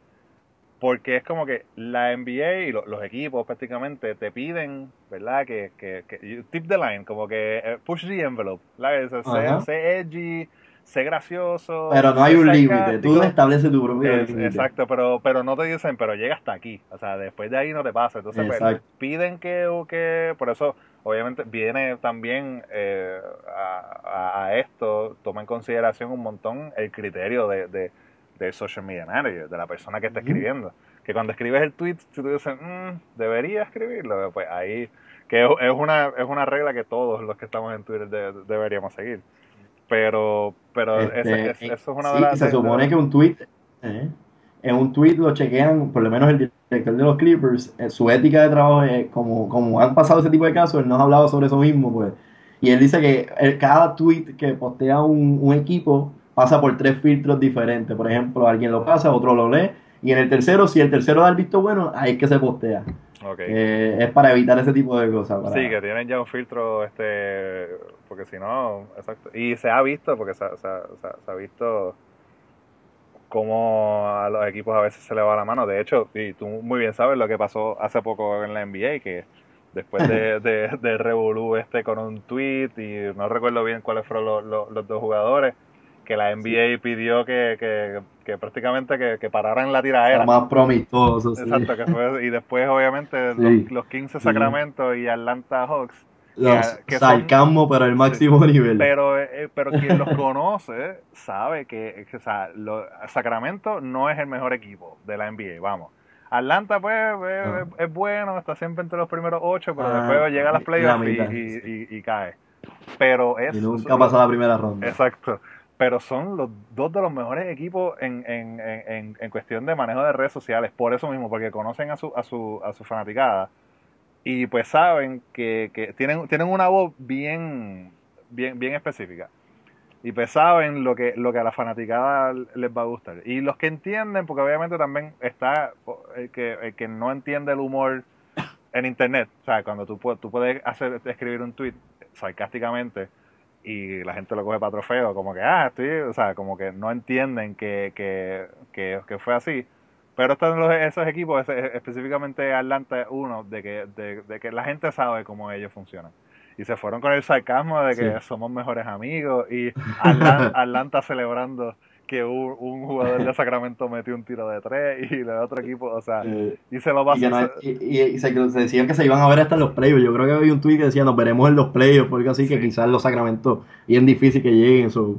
Porque es como que la NBA y los equipos prácticamente te piden, ¿verdad? Que, que, que tip the line, como que eh, push the envelope, ¿verdad? Sé, edgy, sé gracioso. Pero no hay un límite, tú estableces tu propio límite. Exacto, pero, pero no te dicen, pero llega hasta aquí. O sea, después de ahí no te pasa. Entonces, pues, piden que, que, por eso obviamente viene también eh, a, esto, toma en consideración un montón el criterio de, de, social media manager, de la persona que está escribiendo. Que cuando escribes el tweet, si tú dices, mm, debería escribirlo, pues ahí, que es una, es una regla que todos los que estamos en Twitter deberíamos seguir. Pero, pero este, eso es una de las... Se supone que un tweet... ¿eh? en un tweet lo chequean, por lo menos el director de los Clippers, eh, su ética de trabajo, es, como, como han pasado ese tipo de casos, él nos ha hablado sobre eso mismo, pues. Y él dice que cada tweet que postea un, equipo pasa por tres filtros diferentes. Por ejemplo, alguien lo pasa, otro lo lee, y en el tercero, si el tercero da el visto bueno, ahí es que se postea. Eh, es para evitar ese tipo de cosas. Sí, que tienen ya un filtro, este porque si no, exacto. Y se ha visto, porque se ha visto como a los equipos a veces se le va la mano. De hecho, y tú muy bien sabes lo que pasó hace poco en la NBA, que después de, <laughs> de, de Revolú este con un tweet, y no recuerdo bien cuáles fueron los, los, dos jugadores, que la NBA pidió que, que, que prácticamente que, que, pararan la tiradera. más promistoso, Exacto, que fue, y después obviamente los, los 15 Sacramento y Atlanta Hawks los que pero el máximo nivel. Pero, eh, pero quien los conoce sabe que, o sea, Sacramento no es el mejor equipo de la NBA, vamos. Atlanta, pues, ah. es, bueno, está siempre entre los primeros ocho, pero ah, después llega a las playoffs y, y, cae. Pero es. Y nunca pasa la primera ronda. Exacto. Pero son los dos de los mejores equipos en, en, en, en cuestión de manejo de redes sociales. Por eso mismo, porque conocen a su, a su, a su fanaticada y pues saben que, que, tienen, tienen una voz bien, bien, bien específica. Y pues saben lo que, lo que a la fanaticada les va a gustar. Y los que entienden, porque obviamente también está el que, el que no entiende el humor en internet. O sea, cuando tú, tú puedes hacer, escribir un tweet sarcásticamente y la gente lo coge para trofeo, como que, ah, estoy, o sea, como que no entienden que, que, que, que fue así pero están los, esos equipos, específicamente Atlanta uno, de que, de, que la gente sabe cómo ellos funcionan. Y se fueron con el sarcasmo de que somos mejores amigos y <laughs> Atlanta, celebrando que un, jugador de <laughs> Sacramento metió un tiro de tres y el otro equipo, o sea, y se lo pasó. Y, se, decían que se iban a ver hasta en los playoffs. Yo creo que había un tweet que decía nos veremos en los playoffs, porque así que quizás los Sacramento bien difícil que lleguen. Eso,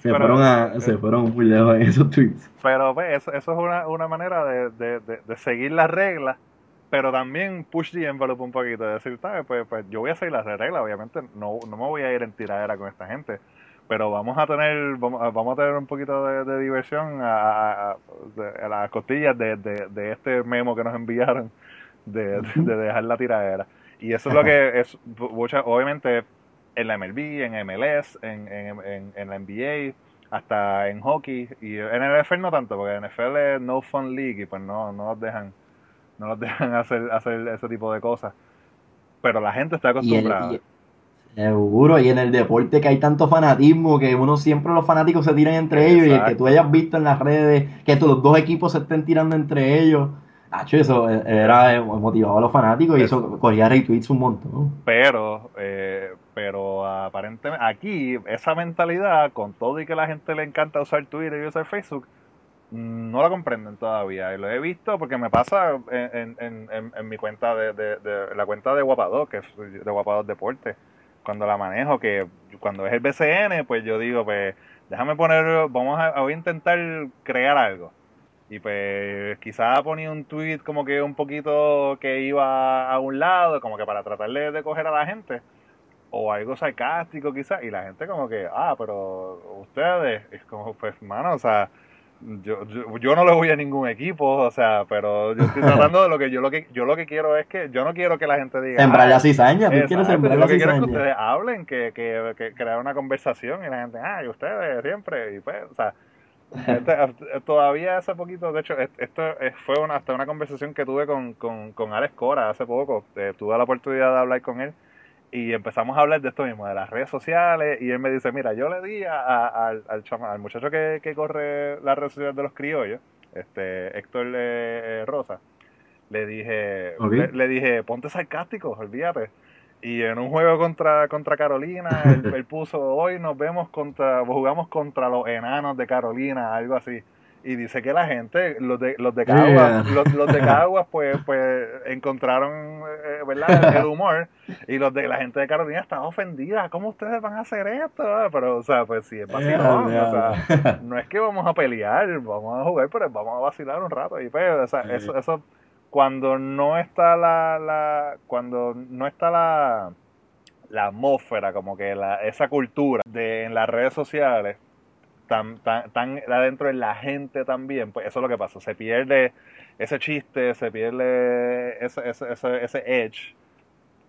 se, fueron a, se fueron muy lejos en esos tweets. Pero pues, eso, eso es una, una manera de, de, de, seguir las reglas, pero también push the envelope un poquito, de decir, ¿sabes? Pues, pues yo voy a seguir las reglas, obviamente no, no me voy a ir en tiradera con esta gente, pero vamos a tener vamos, vamos a tener un poquito de, diversión a, a, las costillas de, de, este memo que nos enviaron de, dejar la tiradera. Y eso es lo que es, obviamente en la MLB, en MLS, en, en, en, la NBA, hasta en hockey. Y en el NFL no tanto, porque en el NFL es no fun league y pues no, no los dejan, no los dejan <laughs> hacer, hacer ese tipo de cosas. Pero la gente está acostumbrada. Seguro, y en el deporte que hay tanto fanatismo, que uno siempre los fanáticos se tiran entre ellos, y el que tú hayas visto en las redes, que los dos equipos se estén tirando entre ellos. eso era motivado a los fanáticos y eso cogía retweets un montón. Pero, eh, pero aparentemente aquí esa mentalidad, con todo y que la gente le encanta usar Twitter y usar Facebook, mm, no la comprenden todavía. Y lo he visto porque me pasa en, en, en, mi cuenta de, de, la cuenta de Guapador, que es de Guapador Deporte. Cuando la manejo, que cuando es el BCN, pues yo digo, pues déjame poner, vamos a, a intentar crear algo. Y pues quizás ponía un tweet como que un poquito que iba a un lado, como que para tratar de, de coger a la gente o algo sarcástico quizás, y la gente como que, ah, pero ustedes, es como, pues, mano, o sea, yo, yo, no le voy a ningún equipo, o sea, pero yo estoy tratando de lo que yo lo que yo lo que quiero es que yo no quiero que la gente diga sembrar la cizaña, tú quieres sembrar la cizaña. Yo quiero que ustedes hablen, que, que, que crear una conversación y la gente, ah, y ustedes siempre y pues, o sea, <laughs> todavía hace poquito, de hecho, esto fue una, hasta una conversación que tuve con, con, con Alex Cora hace poco, eh, tuve la oportunidad de hablar con él y empezamos a hablar de esto mismo, de las redes sociales, y él me dice, mira, yo le di al, al, muchacho que, corre las redes sociales de los criollos, este Héctor eh, Rosa, le dije, le, dije, ponte sarcástico, olvídate. Y en un juego contra, contra Carolina, <laughs> él, puso, hoy nos vemos contra, jugamos contra los enanos de Carolina, algo así y dice que la gente, los de, los de Caguas, los, de Caguas pues, pues encontraron eh, ¿verdad? <laughs> El, humor. Y los de la gente de Carolina estaba ofendida, ¿cómo ustedes van a hacer esto? Pero, o sea, pues sí, es vacilón, o sea, no es que vamos a pelear, vamos a jugar, pero vamos a vacilar un rato. Y pues, o sea, eso, eso cuando no está la, la cuando no está la la atmósfera, como que la, esa cultura de en las redes sociales, tan, tan, tan adentro en la gente también, pues eso es lo que pasa, se pierde ese chiste, se pierde ese, ese, ese, ese edge,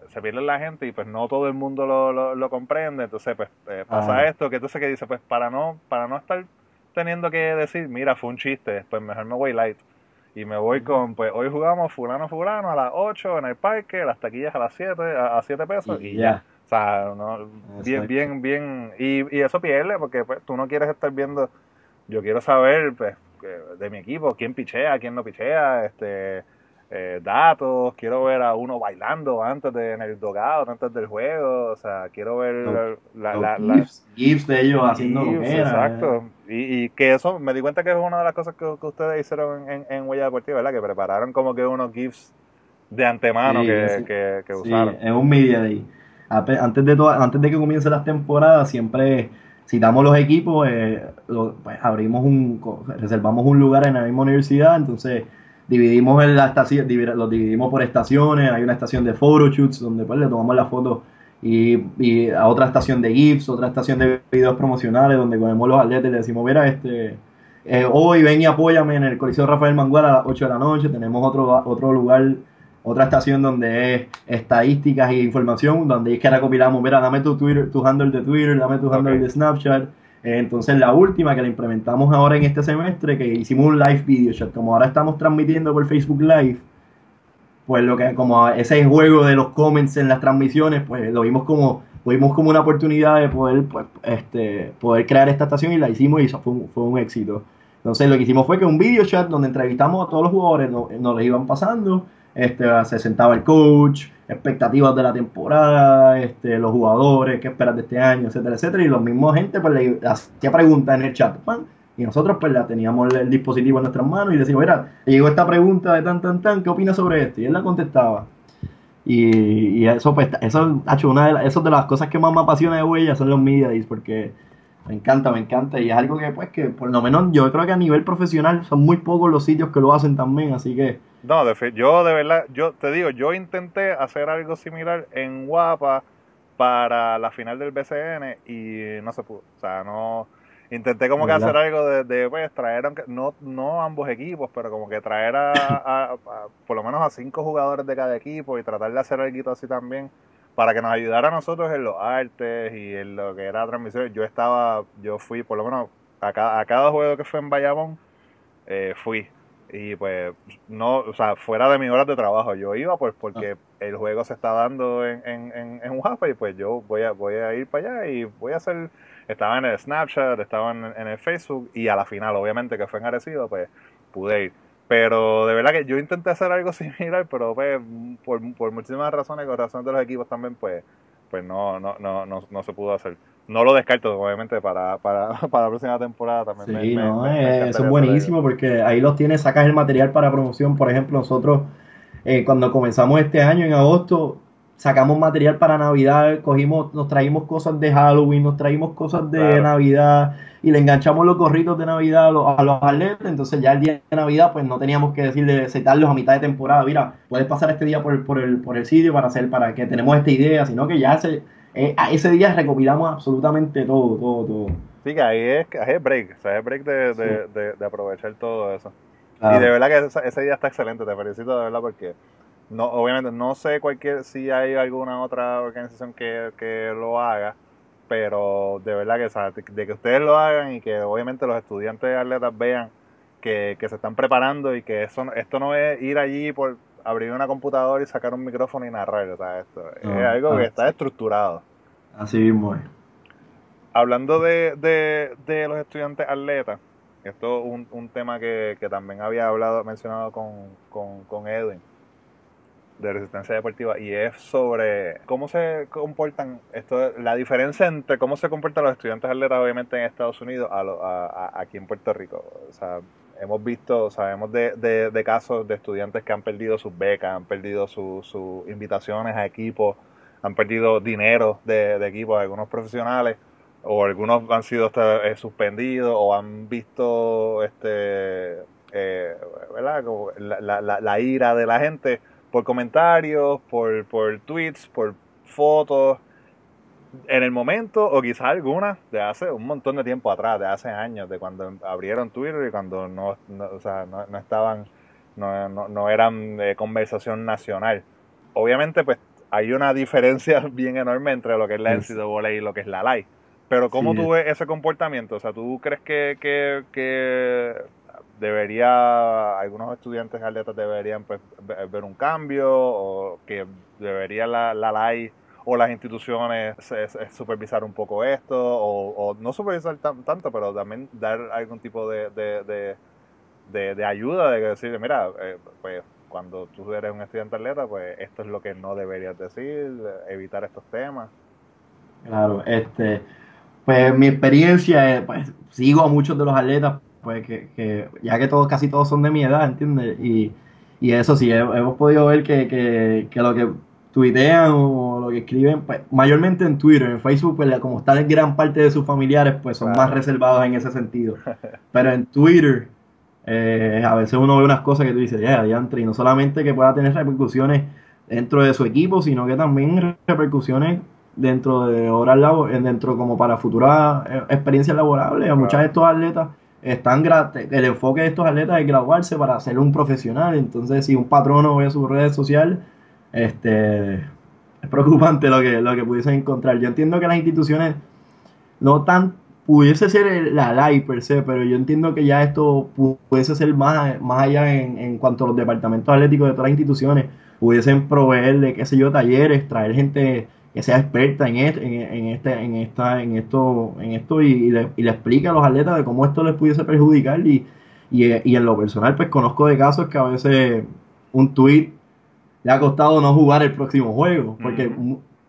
se pierde la gente y pues no todo el mundo lo, lo, comprende, entonces pues eh, pasa esto, que entonces que dice, pues para no, para no estar teniendo que decir, mira, fue un chiste, pues mejor me voy light. Y me voy con, pues hoy jugamos fulano fulano a las 8 en el parque, las taquillas a las 7, a, 7 pesos y, ya. O sea, ¿no? bien, bien, bien. Y, y eso pierde porque pues, tú no quieres estar viendo. Yo quiero saber pues, de mi equipo quién pichea, quién no pichea, este, eh, datos. Quiero ver a uno bailando antes de en el dogado, antes del juego. O sea, quiero ver la, la, gifs, de ellos haciendo Exacto. Y, y, que eso, me di cuenta que es una de las cosas que, ustedes hicieron en, en Huella Deportiva, ¿verdad? Que prepararon como que unos GIFs de antemano que, que, que, usaron. en un media day antes de, antes de que comience las temporadas, siempre citamos los equipos, eh, pues abrimos un, reservamos un lugar en la misma universidad, entonces dividimos en la estación, los dividimos por estaciones, hay una estación de photoshoots donde pues le tomamos la foto y, a otra estación de GIFs, otra estación de videos promocionales donde ponemos los atletas y le decimos, mira, este, eh, hoy ven y apóyame en el Coliseo Rafael Mangual a las 8 de la noche, tenemos otro, otro lugar otra estación donde es estadísticas e información, donde es que recopilamos, mira, dame tu Twitter, tu handle de Twitter, dame tu handle de Snapchat. Eh, entonces la última que la implementamos ahora en este semestre, que hicimos un live video chat, como ahora estamos transmitiendo por Facebook Live, pues lo que como ese juego de los comments en las transmisiones, pues lo vimos como vimos como una oportunidad de poder pues, este, poder crear esta estación y la hicimos y eso fue un, fue un éxito. Entonces lo que hicimos fue que un video chat donde entrevistamos a todos los jugadores, nos, nos les iban pasando este, se sentaba el coach, expectativas de la temporada, este, los jugadores, qué esperas de este año, etcétera, etcétera. Y los mismos gente pues le hacía preguntas en el chat, y nosotros pues la teníamos el, dispositivo en nuestras manos y decíamos, mira, llegó esta pregunta de tan, tan, tan, ¿qué opinas sobre esto? Y él la contestaba. Y, eso, pues, eso, hecho una de, eso de las cosas que más me apasiona de Huella son los media days, porque me encanta, me encanta. Y es algo que, pues, que por lo menos yo creo que a nivel profesional son muy pocos los sitios que lo hacen también, así que no, de, yo de verdad, yo te digo, yo intenté hacer algo similar en Guapa para la final del BCN y no se pudo. O sea, no. Intenté como que hacer algo de, de pues, traer, aunque no, no ambos equipos, pero como que traer a, por lo menos a cinco jugadores de cada equipo y tratar de hacer algo así también para que nos ayudara a nosotros en los artes y en lo que era transmisión. Yo estaba, yo fui, por lo menos a cada, a cada juego que fue en Bayamón, eh, fui y pues no, o sea, fuera de mis horas de trabajo, yo iba pues porque ah. el juego se está dando en, en, en, y pues yo voy a, voy a ir para allá y voy a hacer, estaba en el Snapchat, estaba en, el Facebook y a la final obviamente que fue en pues pude ir. Pero de verdad que yo intenté hacer algo <laughs> similar, pero pues, por, por muchísimas razones, con razones de los equipos también, pues, pues no, no, no, no, no se pudo hacer no lo descarto, obviamente, para, para, <laughs> para la próxima temporada también. Sí, no, eh, eso es buenísimo porque ahí los tienes, sacas el material para promoción. Por ejemplo, nosotros eh, cuando comenzamos este año, en agosto, sacamos material para Navidad, cogimos, nos traímos cosas de Halloween, nos traímos cosas de Navidad y le enganchamos los gorritos de Navidad a los, a atletas. Entonces ya el día de Navidad, pues no teníamos que decirle, setarlos a mitad de temporada. Mira, puedes pasar este día por, por, el, por el sitio para hacer, para que tenemos esta idea, sino que ya se eh, a ese día recopilamos absolutamente todo, todo, todo. Sí, que ahí es, ahí es break, o sea, es break de, de, de, aprovechar todo eso. Y de verdad que ese, día está excelente, te felicito de verdad porque no, obviamente no sé cualquier si hay alguna otra organización que, que lo haga, pero de verdad que de que ustedes lo hagan y que obviamente los estudiantes atletas vean que, que se están preparando y que eso esto no es ir allí por abrir una computadora y sacar un micrófono y narrar, o sea, esto es algo que está estructurado. Así mismo es. Hablando de, de, los estudiantes atletas, esto es un, tema que, también había hablado, mencionado con, con Edwin de resistencia deportiva y es sobre cómo se comportan esto la diferencia entre cómo se comportan los estudiantes atletas obviamente en Estados Unidos a, aquí en Puerto Rico o sea hemos visto sabemos de, de, casos de estudiantes que han perdido sus becas han perdido sus invitaciones a equipos han perdido dinero de, de equipos algunos profesionales o algunos han sido eh, suspendidos o han visto este eh, ¿verdad? la, la, la ira de la gente por comentarios, por, por tweets, por fotos, en el momento, o quizás algunas, de hace un montón de tiempo atrás, de hace años, de cuando abrieron Twitter y cuando no, o sea, no, estaban, no, no, eran de conversación nacional. Obviamente, pues hay una diferencia <laughs> bien enorme entre lo que es la NCAA y lo que es la LAI. Pero ¿cómo tú ves ese comportamiento? O sea, ¿tú crees que, que, que debería, algunos estudiantes atletas deberían pues, ver un cambio o que debería la, la LAI o las instituciones supervisar un poco esto o, no supervisar tanto, pero también dar algún tipo de, de, de, de, ayuda, de decir, mira, eh, pues cuando tú eres un estudiante atleta, pues esto es lo que no deberías decir, evitar estos temas. Claro, este, pues mi experiencia, pues sigo a muchos de los atletas pues que, ya que todos, casi todos son de mi edad, ¿entiendes? Y, eso sí, hemos podido ver que, lo que tuitean o lo que escriben, pues, mayormente en Twitter, en Facebook, pues como está gran parte de sus familiares, pues son más reservados en ese sentido. <laughs> Pero en Twitter, eh, a veces uno ve unas cosas que tú dices, ya, yeah, y no solamente que pueda tener repercusiones dentro de su equipo, sino que también repercusiones dentro de horas dentro como para futuras eh, experiencias laborables. A muchas de estos atletas están el enfoque de estos atletas es graduarse para ser un profesional. Entonces, si un patrono ve sus redes sociales, este, <laughs> es preocupante lo que, lo que pudiesen encontrar. Yo entiendo que las instituciones no tan pudiese ser la LAI per se, pero yo entiendo que ya esto pudiese ser más, más allá en, en cuanto a los departamentos atléticos de todas las instituciones, pudiesen proveerle, qué sé yo, talleres, traer gente que sea experta en, este, en, este, en, esta, en esto, en esto y, le, y, explique a los atletas de cómo esto les pudiese perjudicar y, y, en lo personal pues conozco de casos que a veces un tweet le ha costado no jugar el próximo juego porque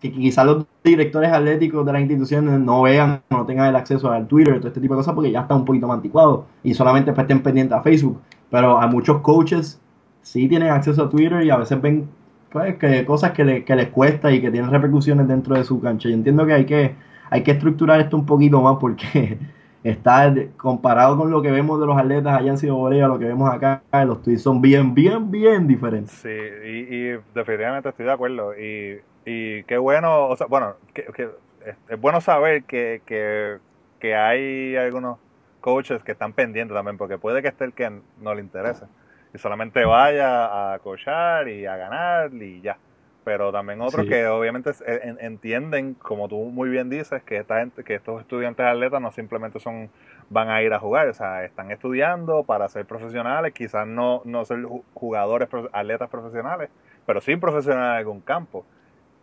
que quizás los directores atléticos de las instituciones no vean no tengan el acceso al Twitter todo este tipo de cosas porque ya está un poquito más anticuado y solamente pues, estén pendientes a Facebook pero a muchos coaches sí tienen acceso a Twitter y a veces ven pues, que cosas que, le, que les cuesta y que tienen repercusiones dentro de su cancha. Yo entiendo que hay que, hay que estructurar esto un poquito más porque está comparado con lo que vemos de los atletas allá en Ciudad lo que vemos acá, los tweets son bien, bien, bien diferentes. Sí, y, definitivamente estoy de acuerdo. Y, y qué bueno, o sea, bueno, que, es, bueno saber que, que, que hay algunos coaches que están pendientes también, porque puede que esté el que no le interese y solamente vaya a cochar y a ganar y ya. Pero también otros que obviamente entienden, como tú muy bien dices, que esta gente, que estos estudiantes atletas no simplemente son van a ir a jugar, o sea, están estudiando para ser profesionales, quizás no, no ser jugadores, atletas profesionales, pero sí profesionales en algún campo.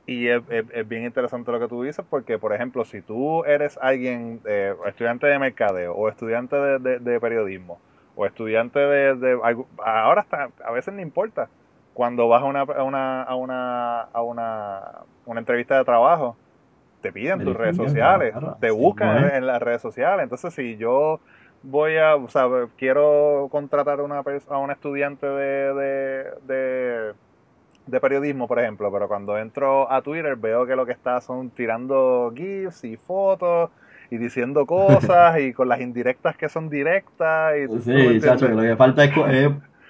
Y es, bien interesante lo que tú dices, porque, por ejemplo, si tú eres alguien, eh, estudiante de mercadeo o estudiante de periodismo, o estudiante de, de, ahora hasta a veces no importa cuando vas a una a una a una, a una, una entrevista de trabajo te piden tus redes sociales te buscan en, las redes sociales. Entonces si yo voy a o sea quiero contratar a una a un estudiante de, de, de de periodismo, por ejemplo, pero cuando entro a Twitter veo que lo que está son tirando GIFs y fotos y diciendo <laughs> cosas y con las indirectas que son directas. Y, sí, chacho, lo que falta es,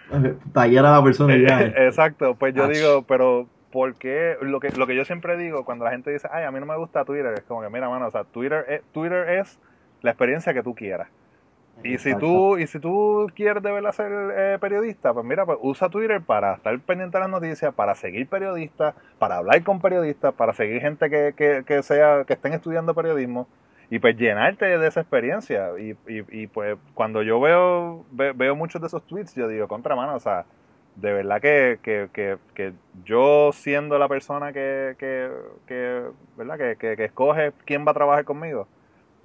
<laughs> tallar a la persona ya. <laughs> Exacto, pues yo digo, pero ¿por qué? Lo que, lo que yo siempre digo cuando la gente dice, ay, a mí no me gusta Twitter, es como que, mira, mano, o sea, Twitter es, Twitter es la experiencia que tú quieras. Y si tú, y si tú quieres de verdad ser eh, periodista, pues mira, pues usa Twitter para estar pendiente de las noticias, para seguir periodistas, para hablar con periodistas, para seguir gente que, que, que sea, que estén estudiando periodismo y pues llenarte de esa experiencia. Y, y, y pues cuando yo veo, veo muchos de esos tweets, yo digo, contra mano, o sea, de verdad que, que, que, que yo siendo la persona que, que, que ¿verdad? Que, que, escoge quién va a trabajar conmigo,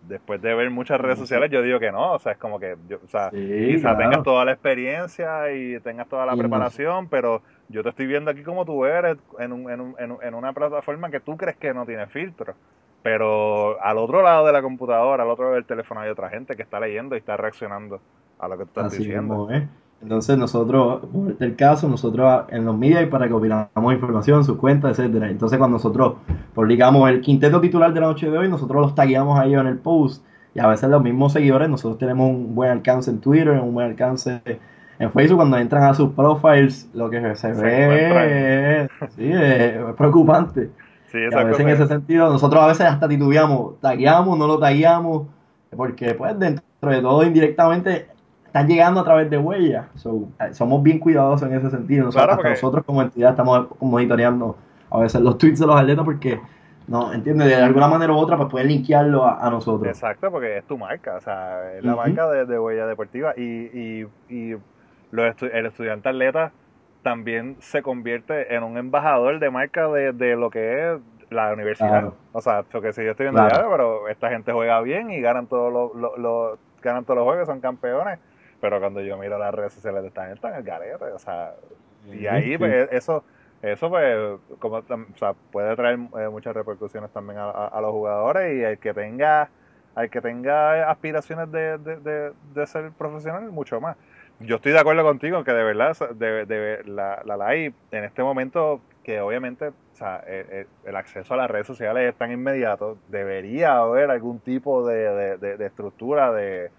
después de ver muchas redes sociales, yo digo que no, o sea, es como que, yo, o sea, quizás tengas toda la experiencia y tengas toda la preparación, pero yo te estoy viendo aquí como tú eres, en, un, en, un, en, una plataforma que tú crees que no tiene filtro. Pero al otro lado de la computadora, al otro lado del teléfono hay otra gente que está leyendo y está reaccionando a lo que tú estás diciendo. Entonces nosotros, por el este caso, nosotros en los medios para que opinamos información, sus cuentas, etcétera. Entonces cuando nosotros publicamos el quinteto titular de la noche de hoy, nosotros los tagueamos a ellos en el post y a veces los mismos seguidores, nosotros tenemos un buen alcance en Twitter, un buen alcance en Facebook, cuando entran a sus profiles, lo que se, ve es, preocupante. A veces en ese sentido, nosotros a veces hasta titubeamos, tagueamos, no lo tagueamos, porque pues dentro de todo indirectamente están llegando a través de huellas. Eh, somos bien cuidadosos en ese sentido. Nosotros, nosotros como entidad estamos monitoreando a veces los tweets de los atletas porque, no, entiende De alguna manera u otra pues pueden linkearlo a, nosotros. Exacto, porque es tu marca, o sea, es la marca de, huella deportiva y, y, el estudiante atleta también se convierte en un embajador de marca de, lo que es la universidad. O sea, porque si yo estoy viendo ya, pero esta gente juega bien y ganan todos los, ganan todos los juegos, son campeones pero cuando yo miro las redes sociales de esta gente, están en el garete, o sea, y ahí pues eso, eso pues, como, o sea, puede traer eh, muchas repercusiones también a, los jugadores y el que tenga, al que tenga aspiraciones de, de, de, ser profesional, mucho más. Yo estoy de acuerdo contigo que de verdad de, la, la live en este momento que obviamente o sea, el, e, el, acceso a las redes sociales es tan inmediato, debería haber algún tipo de, de estructura de,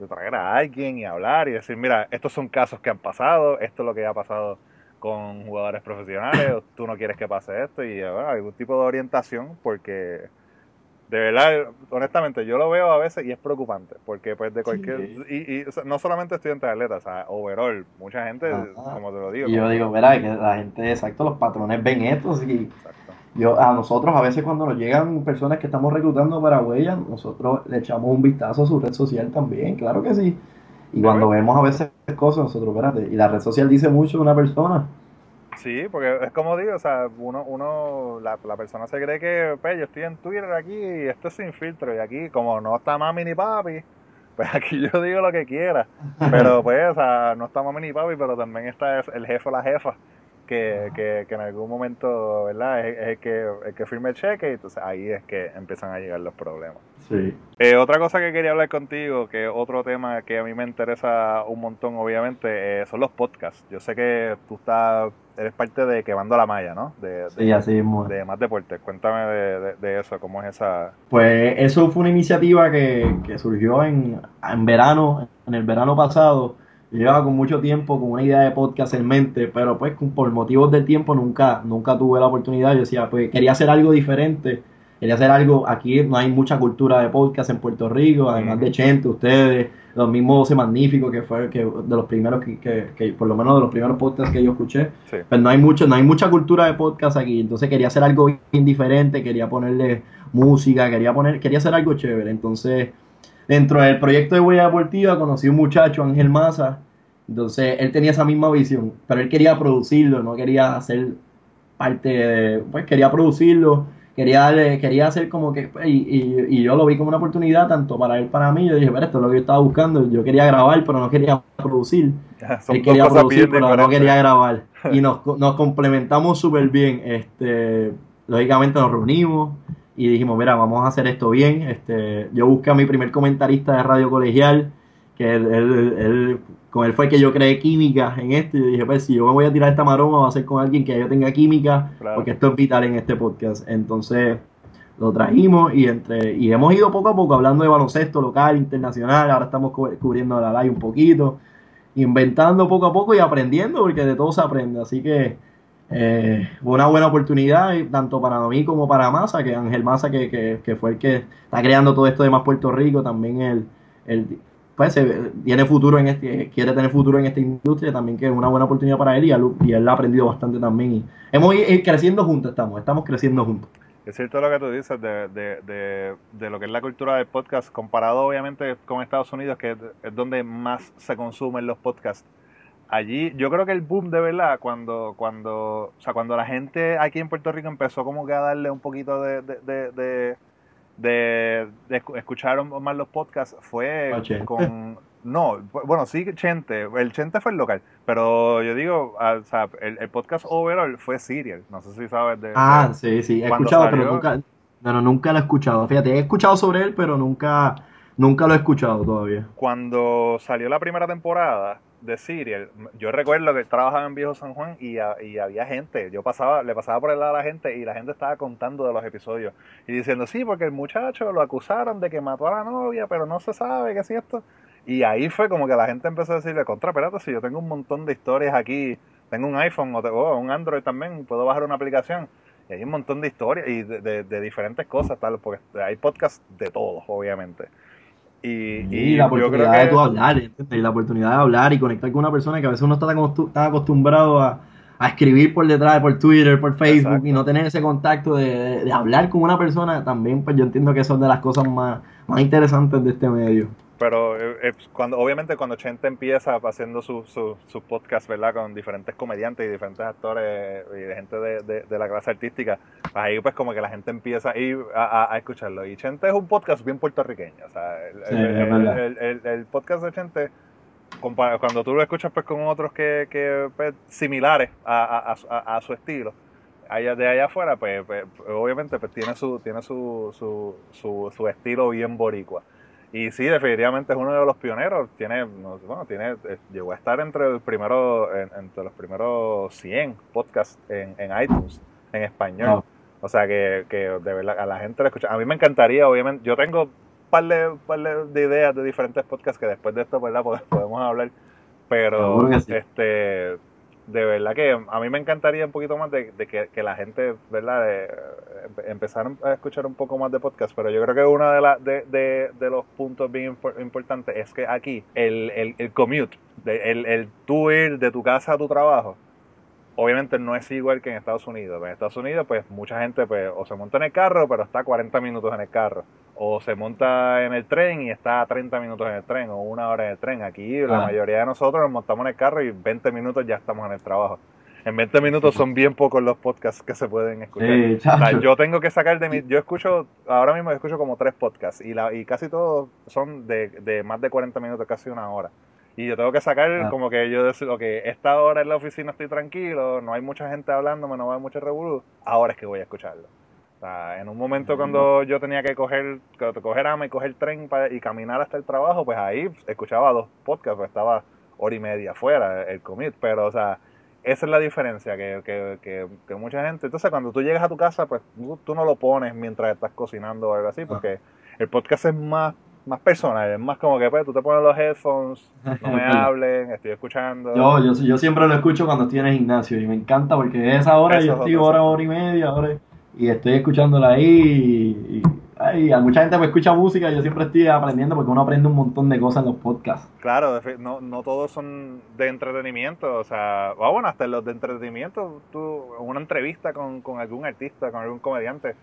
de traer a alguien y hablar y decir, mira, estos son casos que han pasado, esto es lo que ha pasado con jugadores profesionales, tú no quieres que pase esto y algún tipo de orientación porque de verdad, honestamente, yo lo veo a veces y es preocupante, porque pues de cualquier, y, no solamente estudiantes de atletas, o sea, overall, mucha gente, como te lo digo. Y yo digo, mira, que la gente, exacto, los patrones ven esto, y yo, a nosotros a veces cuando nos llegan personas que estamos reclutando para huellas, nosotros le echamos un vistazo a su red social también, claro que sí. Y cuando vemos a veces cosas, nosotros, espérate, y la red social dice mucho de una persona. Sí, porque es como digo, o sea, uno, uno la, la persona se cree que, pues, yo estoy en Twitter aquí y esto es sin filtro, y aquí, como no está mami ni papi, <laughs> pues aquí yo digo lo que quiera. <laughs> Pero, pues, o sea, no está mami ni papi, pero también está el jefe o la jefa que, que, en algún momento, ¿verdad? Es, el, que, el que firme el cheque y entonces ahí es que empiezan a llegar los problemas. Sí. Eh, otra cosa que quería hablar contigo, que otro tema que a mí me interesa un montón, obviamente, eh, son los podcasts. Yo sé que tú estás, eres parte de Quemando la Malla, ¿no? De, sí, así mismo. De Más Deportes. Cuéntame de, de, eso, cómo es esa... Pues eso fue una iniciativa que, que surgió en, en verano, en el verano pasado llevaba con mucho tiempo con una idea de podcast en mente, pero pues por motivos del tiempo nunca, nunca tuve la oportunidad. Yo decía, pues quería hacer algo diferente, quería hacer algo, aquí no hay mucha cultura de podcast en Puerto Rico, además de Chente, ustedes, los mismos Voces Magníficos, que fue que, de los primeros que, que, por lo menos de los primeros podcasts que yo escuché, pues no hay mucho, no hay mucha cultura de podcast aquí, entonces quería hacer algo bien diferente, quería ponerle música, quería poner, quería hacer algo chévere, entonces Dentro del proyecto de Huella Deportiva conocí un muchacho, Ángel Maza. Entonces él tenía esa misma visión, pero él quería producirlo, no quería hacer parte de. Pues quería producirlo, quería, darle, quería hacer como que. Pues, y, yo lo vi como una oportunidad tanto para él para mí. Yo dije, pero esto es lo que yo estaba buscando. Yo quería grabar, pero no quería producir. él quería producir, pero no quería grabar. <laughs> Y nos, nos complementamos súper bien. Este, lógicamente nos reunimos y dijimos, mira, vamos a hacer esto bien. Este, yo busqué a mi primer comentarista de radio colegial, que él, con él fue que yo creé química en esto. Y dije, pues si yo me voy a tirar esta maroma, va a ser con alguien que yo tenga química, porque esto es vital en este podcast. Entonces lo trajimos y entre y hemos ido poco a poco hablando de baloncesto local, internacional. Ahora estamos cubriendo la live un poquito, inventando poco a poco y aprendiendo, porque de todo se aprende. Así que eh, una buena oportunidad, tanto para mí como para Massa, que Ángel Massa, que, que, fue el que está creando todo esto de más Puerto Rico, también el, el pues tiene futuro en este, quiere tener futuro en esta industria, también que es una buena oportunidad para él y, él, ha aprendido bastante también. Y hemos ido creciendo juntos, estamos, estamos creciendo juntos. Es cierto lo que tú dices de, de, de, de, lo que es la cultura del podcast, comparado obviamente con Estados Unidos, que es donde más se consumen los podcasts allí, yo creo que el boom de verdad, cuando, cuando, o sea, cuando la gente aquí en Puerto Rico empezó como que a darle un poquito de, de, de, escuchar más los podcasts, fue con, no, bueno, sí, Chente, el Chente fue el local, pero yo digo, o sea, el, podcast overall fue Serial, no sé si sabes de... Ah, sí, sí, he escuchado, pero nunca, no, nunca lo he escuchado, fíjate, he escuchado sobre él, pero nunca, nunca lo he escuchado todavía. Cuando salió la primera temporada, de Serial, yo recuerdo que trabajaba en Viejo San Juan y, había gente, yo pasaba, le pasaba por el lado a la gente y la gente estaba contando de los episodios y diciendo, sí, porque el muchacho lo acusaron de que mató a la novia, pero no se sabe qué es esto. Y ahí fue como que la gente empezó a decirle, contra, espérate, si yo tengo un montón de historias aquí, tengo un iPhone o, un Android también, puedo bajar una aplicación. Y hay un montón de historias y de, de diferentes cosas, tal, porque hay podcasts de todos, obviamente. Y, la oportunidad de hablar, y la oportunidad de hablar y conectar con una persona que a veces uno está tan acostumbrado a, escribir por detrás, por Twitter, por Facebook y no tener ese contacto de, hablar con una persona, también pues yo entiendo que son de las cosas más, más interesantes de este medio. Pero eh, eh, cuando, obviamente cuando Chente empieza haciendo su, su, podcast, ¿verdad? Con diferentes comediantes y diferentes actores y de gente de, de, la clase artística, pues ahí pues como que la gente empieza a ir a, escucharlo. Y Chente es un podcast bien puertorriqueño. O sea, el, el, podcast de Chente, cuando tú lo escuchas pues con otros que, que pues, similares a, a, su estilo, allá de allá afuera, pues, pues, obviamente pues tiene su, tiene su, su, su, su estilo bien boricua. Y sí, definitivamente es uno de los pioneros. Tiene, bueno, tiene, eh, llegó a estar entre el primero, entre los primeros 100 podcasts en, iTunes en español. O sea que, que, de verdad a la gente le escucha. A mí me encantaría, obviamente. Yo tengo un par de, par de ideas de diferentes podcasts que después de esto, ¿verdad? Podemos hablar. Pero, este de verdad que a mí me encantaría un poquito más de, que, la gente, ¿verdad? De, empezar a escuchar un poco más de podcast, pero yo creo que uno de, de, de, los puntos bien importantes es que aquí el, el, el commute, el, el tú ir de tu casa a tu trabajo, obviamente no es igual que en Estados Unidos. En Estados Unidos, pues mucha gente pues, o se monta en el carro, pero está 40 minutos en el carro. O se monta en el tren y está 30 minutos en el tren, o una hora en el tren. Aquí la ah. mayoría de nosotros nos montamos en el carro y 20 minutos ya estamos en el trabajo. En 20 minutos son bien pocos los podcasts que se pueden escuchar. yo tengo que sacar de mi... Yo escucho, ahora mismo escucho como tres podcasts y, la, y casi todos son de, de más de 40 minutos, casi una hora. Y yo tengo que sacar ah. como que yo decir, ok, esta hora en la oficina estoy tranquilo, no hay mucha gente hablándome, no hay mucho revolú, ahora es que voy a escucharlo. O sea, en un momento cuando yo tenía que coger, coger ama y coger tren para, y caminar hasta el trabajo, pues ahí escuchaba dos podcasts, pues estaba hora y media afuera el commit, pero o sea, esa es la diferencia que, que, que, mucha gente, entonces cuando tú llegas a tu casa, pues tú, no lo pones mientras estás cocinando o algo así, ah. porque el podcast es más más personal, es más como que pues, tú te pones los headphones, no me <laughs> hablen, estoy escuchando. Yo, yo, yo siempre lo escucho cuando estoy en el gimnasio y me encanta porque esa hora yo estoy hora, hora y media, hora, y estoy escuchándola ahí y, a mucha gente me escucha música y yo siempre estoy aprendiendo porque uno aprende un montón de cosas en los podcasts. Claro, no, no todos son de entretenimiento, o sea, ah, bueno, hasta los de entretenimiento, tú, una entrevista con, con algún artista, con algún comediante,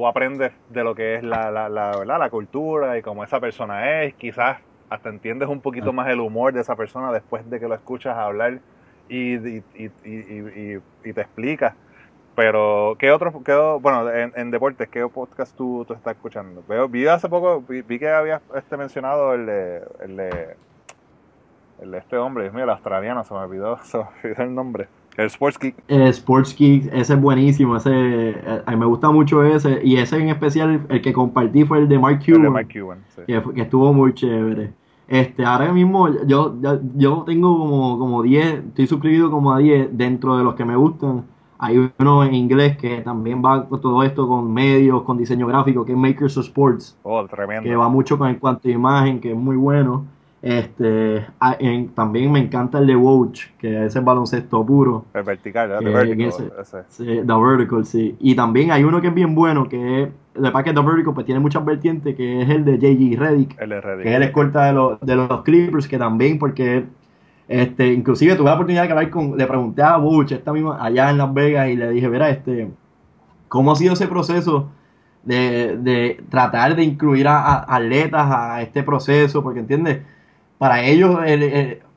tú aprendes de lo que es la, la, la, la cultura y cómo esa persona es, quizás hasta entiendes un poquito ah. más el humor de esa persona después de que lo escuchas hablar y, y, y, y te explicas. Pero, ¿qué otro, qué, bueno, en, deportes, qué podcast tú, tú estás escuchando? Veo, vi hace poco, vi, que habías este, mencionado el de, el de, el de este hombre, Dios mío, el australiano, se me olvidó, <laughs> se me olvidó el nombre. El Sports Geek. El Sports Geek, ese es buenísimo, ese, eh, a mí me gusta mucho ese, y ese en especial, el que compartí fue el de Mark Cuban, que, estuvo muy chévere. Este, ahora mismo yo, yo, tengo como, como 10, estoy suscrito como a 10 dentro de los que me gustan. Hay uno en inglés que también va con todo esto con medios, con diseño gráfico, que es Makers of Sports. Oh, tremendo. Que va mucho con el cuanto de imagen, que es muy bueno. Este, también me encanta el de Watch, que es el baloncesto puro. El vertical, el vertical. Sí, The Vertical, sí. Y también hay uno que es bien bueno, que es, de que The Vertical, pues tiene muchas vertientes, que es el de J.G. Reddick. El de Reddick. Que es el escolta de los, de los Clippers, que también, porque este, inclusive tuve la oportunidad de hablar con, le pregunté a Butch esta misma, allá en Las Vegas, y le dije, verá, este, ¿cómo ha sido ese proceso? De, de tratar de incluir a, a atletas a este proceso, porque entiendes, para ellos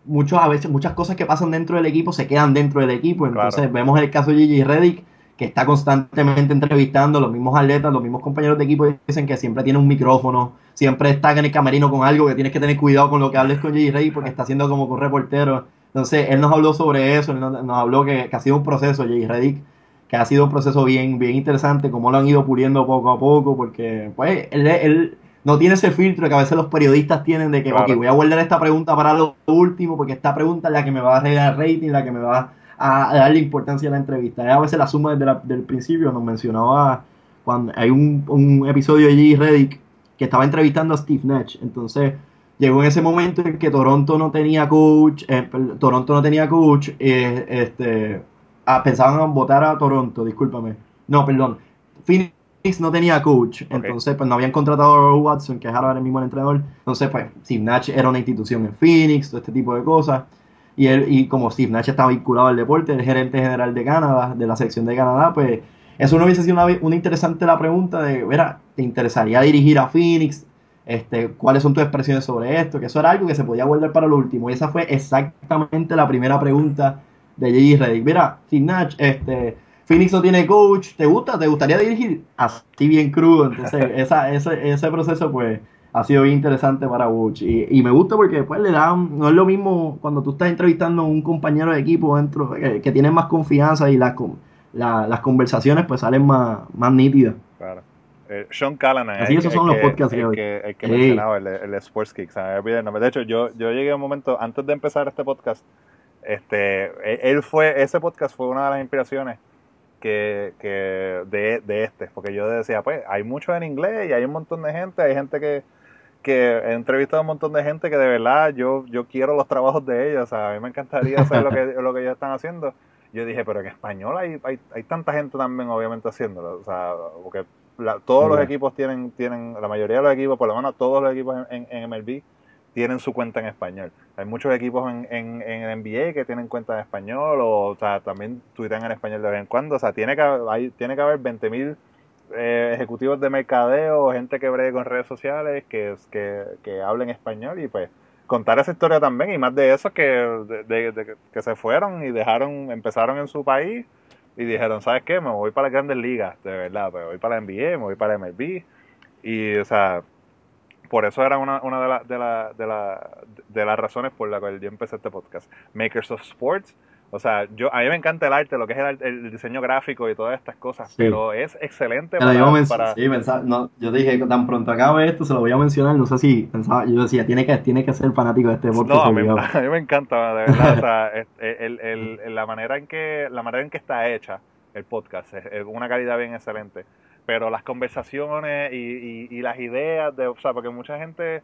muchos, a veces, muchas cosas que pasan dentro del equipo se quedan dentro del equipo. Entonces vemos el caso de Gigi Reddick, que está constantemente entrevistando, los mismos atletas, los mismos compañeros de equipo dicen que siempre tiene un micrófono, siempre está en el camerino con algo, que tienes que tener cuidado con lo que hables con Gigi Reddick porque está haciendo como un reportero. Entonces él nos habló sobre eso, él nos, habló que, ha sido un proceso, Gigi Reddick, que ha sido un proceso bien, bien interesante, cómo lo han ido puliendo poco a poco, porque pues él, él no tiene ese filtro que a veces los periodistas tienen de que, ok, voy a guardar esta pregunta para lo último, porque esta pregunta es la que me va a dar rating, la que me va a, darle importancia a la entrevista. a veces la suma desde el principio, nos mencionaba cuando hay un, episodio de G. Reddick que estaba entrevistando a Steve Nash, entonces llegó en ese momento en que Toronto no tenía coach, eh, Toronto no tenía coach, eh, este, ah, pensaban en votar a Toronto, discúlpame, no, perdón, Phoenix no tenía coach, entonces pues no habían contratado a Earl Watson, que es ahora el mismo entrenador. Entonces, pues Steve Nash era una institución en Phoenix, todo este tipo de cosas. Y él, y como Steve Nash estaba vinculado al deporte, el gerente general de Canadá, de la sección de Canadá, pues eso no hubiese sido una, una interesante la pregunta de, mira, ¿te interesaría dirigir a Phoenix? Este, ¿Cuáles son tus expresiones sobre esto? Que eso era algo que se podía guardar para lo último. Y esa fue exactamente la primera pregunenta de J.J. Reddick. Mira, Steve Nash, este, Phoenix no tiene coach, ¿te gusta? ¿Te gustaría dirigir? Así bien crudo. Entonces, <laughs> esa, ese, ese proceso, pues, ha sido bien interesante para Butch. Y, y, me gusta porque después le dan, no es lo mismo cuando tú estás entrevistando a un compañero de equipo dentro, que, que tiene más confianza y las, las conversaciones pues salen más, más nítidas. Claro. Eh, Sean Callanan, Así esos son los podcasts el, que, el que mencionaba, el, el Sports Kicks. De hecho, yo, yo llegué a un momento, antes de empezar este podcast, este, él fue, ese podcast fue una de las inspiraciones que, que de, de, este, porque yo decía, pues hay mucho en inglés y hay un montón de gente, hay gente que, que he entrevistado a un montón de gente que de verdad yo, yo quiero los trabajos de ellos, o sea, a mí me encantaría hacer lo que, <laughs> lo que ellos están haciendo. Yo dije, pero en español hay, hay, hay tanta gente también obviamente haciéndolo, o sea, porque todos los equipos tienen, tienen, la mayoría de los equipos, por lo menos todos los equipos en, en MLB, tienen su cuenta en español. Hay muchos equipos en, en, en el NBA que tienen cuenta en español o, o sea, también tuitean en español de vez en cuando. O sea, tiene que, hay, tiene que haber 20.000 eh, ejecutivos de mercadeo, gente que bregue con redes sociales, que, que, que hablen español y pues contar esa historia también y más de eso que, de, que se fueron y dejaron, empezaron en su país y dijeron, ¿sabes qué? Me voy para las grandes ligas, de verdad, me voy para la NBA, me voy para MLB y, o sea, por eso era una, una de, la, de, la, de, la, de las razones por las cuales yo empecé este podcast. Makers of Sports. O sea, yo, a mí me encanta el arte, lo que es el, diseño gráfico y todas estas cosas, pero es excelente para... Yo, Sí, pensaba, no, yo dije, tan pronto acabe esto, se lo voy a mencionar, no sé si pensaba, yo decía, tiene que, tiene que ser fanático de este podcast. No, a mí, <laughs> a mí, me encanta, de verdad, o sea, <laughs> el, el, la, manera en que, la manera en que está hecha el podcast es una calidad bien excelente pero las conversaciones y, y, las ideas, de, o sea, porque mucha gente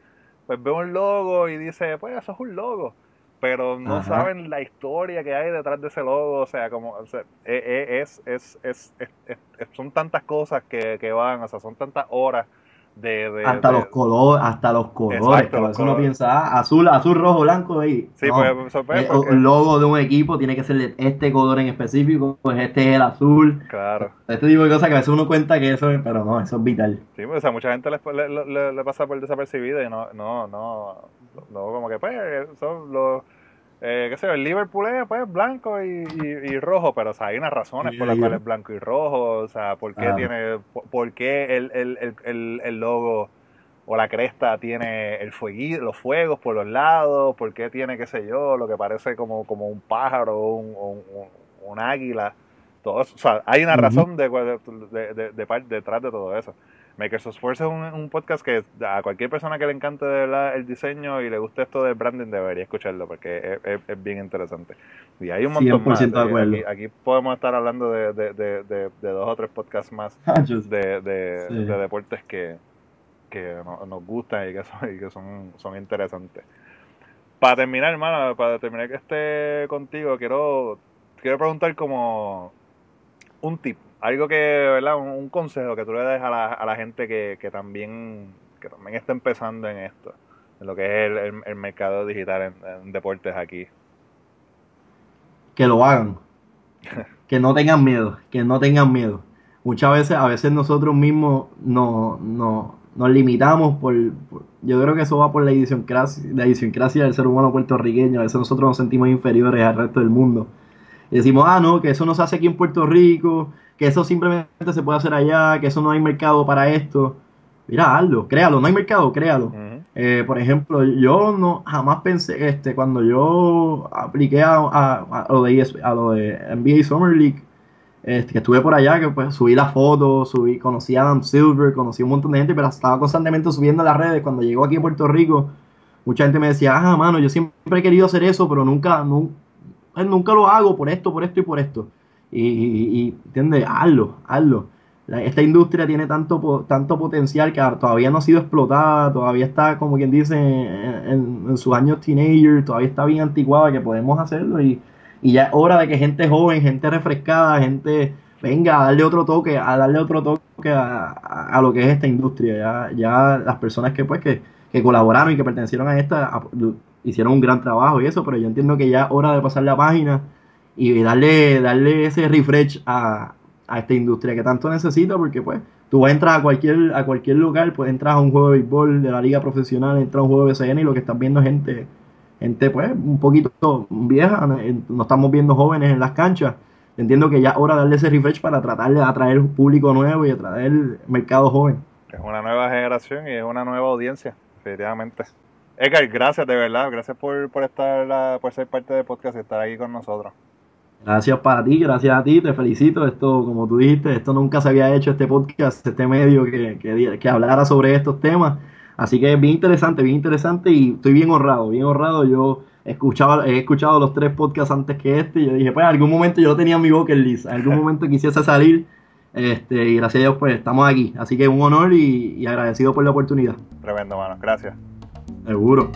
pues ve un logo y dice, pues eso es un logo, pero no saben la historia que hay detrás de ese logo, o sea, como o sea, e, e, es, es, es, son tantas cosas que, que van, o sea, son tantas horas hasta los colores, hasta los colores, uno piensa, ah, azul, azul, rojo, blanco, ahí. Sí, pues, pues, El logo de un equipo tiene que ser de este color en específico, pues este es el azul. Claro. Este tipo de cosas que a veces uno cuenta que eso es, pero no, eso es vital. Sí, pues a mucha gente le, le, pasa por desapercibido y no, no, no, no, como que pues, son los eh, qué sé yo, el Liverpool es pues blanco y, y, rojo, pero o sea, hay unas razones por las cuales es blanco y rojo, o sea, por qué tiene, por, qué el, el, el, el, logo o la cresta tiene el fueguito, los fuegos por los lados, por qué tiene, qué sé yo, lo que parece como, como un pájaro o un, un, águila, todo eso, o sea, hay una razón de, de, de, detrás de todo eso. Makers Sports es un, podcast que a cualquier persona que le encante de verdad el diseño y le guste esto del branding debería escucharlo porque es, bien interesante. Y hay un montón más. Eh, aquí, podemos estar hablando de, de, dos o tres podcasts más <laughs> ah, de, deportes que, que nos gustan y que son, y que son, son interesantes. Para terminar, hermano, para terminar que esté contigo, quiero, quiero preguntar como un tip algo que, ¿verdad? Un, consejo que tú le des a la, a la gente que, que, también, que también está empezando en esto, en lo que es el, el, mercado digital en, deportes aquí. Que lo hagan. <laughs> que no tengan miedo, que no tengan miedo. Muchas veces, a veces nosotros mismos nos, nos, nos limitamos por, yo creo que eso va por la idiosincrasia, la idiosincrasia del ser humano puertorriqueño. A veces nosotros nos sentimos inferiores al resto del mundo. Y decimos, ah, no, que eso no se hace aquí en Puerto Rico, que eso simplemente se puede hacer allá, que eso no hay mercado para esto. Mira, hazlo, créalo, no hay mercado, créalo. Eh, por ejemplo, yo no jamás pensé, este, cuando yo apliqué a, a, lo, de, a lo de NBA Summer League, este, que estuve por allá, que pues subí las fotos, subí, conocí a Adam Silver, conocí a un montón de gente, pero estaba constantemente subiendo a las redes. Cuando llegó aquí a Puerto Rico, mucha gente me decía, ah, mano, yo siempre he querido hacer eso, pero nunca, nunca, eh, nunca lo hago por esto, por esto y por esto. Y, y, ¿entiendes? Hazlo, hazlo. esta industria tiene tanto, tanto potencial que todavía no ha sido explotada, todavía está, como quien dice, en, en sus años teenager, todavía está bien anticuada, que podemos hacerlo y y ya es hora de que gente joven, gente refrescada, gente venga a darle otro toque, a darle otro toque a, lo que es esta industria. Ya, ya las personas que pues que, colaboraron y que pertenecieron a esta hicieron un gran trabajo y eso, pero yo entiendo que ya es hora de pasar la página y darle, darle ese refresh a, esta industria que tanto necesita, porque pues tú entras a cualquier, a cualquier lugar, pues entras a un juego de béisbol de la liga profesional, entras a un juego de BCN y lo que estás viendo es gente gente pues un poquito vieja, no estamos viendo jóvenes en las canchas. Entiendo que ya es hora de darle ese refresh para tratar de atraer público nuevo y atraer mercado joven. Es una nueva generación y es una nueva audiencia, definitivamente. Edgar, gracias de verdad, gracias por, por estar por ser parte del podcast y estar aquí con nosotros. Gracias para ti, gracias a ti, te felicito. Esto, como tú dijiste, esto nunca se había hecho, este podcast, este medio que, que, que hablara sobre estos temas. Así que es bien interesante, bien interesante y estoy bien honrado, bien honrado. Yo escuchaba, he escuchado los tres podcasts antes que este y yo dije, pues en algún momento yo tenía en mi bucket list, en algún <laughs> momento quisiese salir este, y gracias a Dios pues estamos aquí. Así que un honor y, y agradecido por la oportunidad. Tremendo, mano. Gracias. Seguro.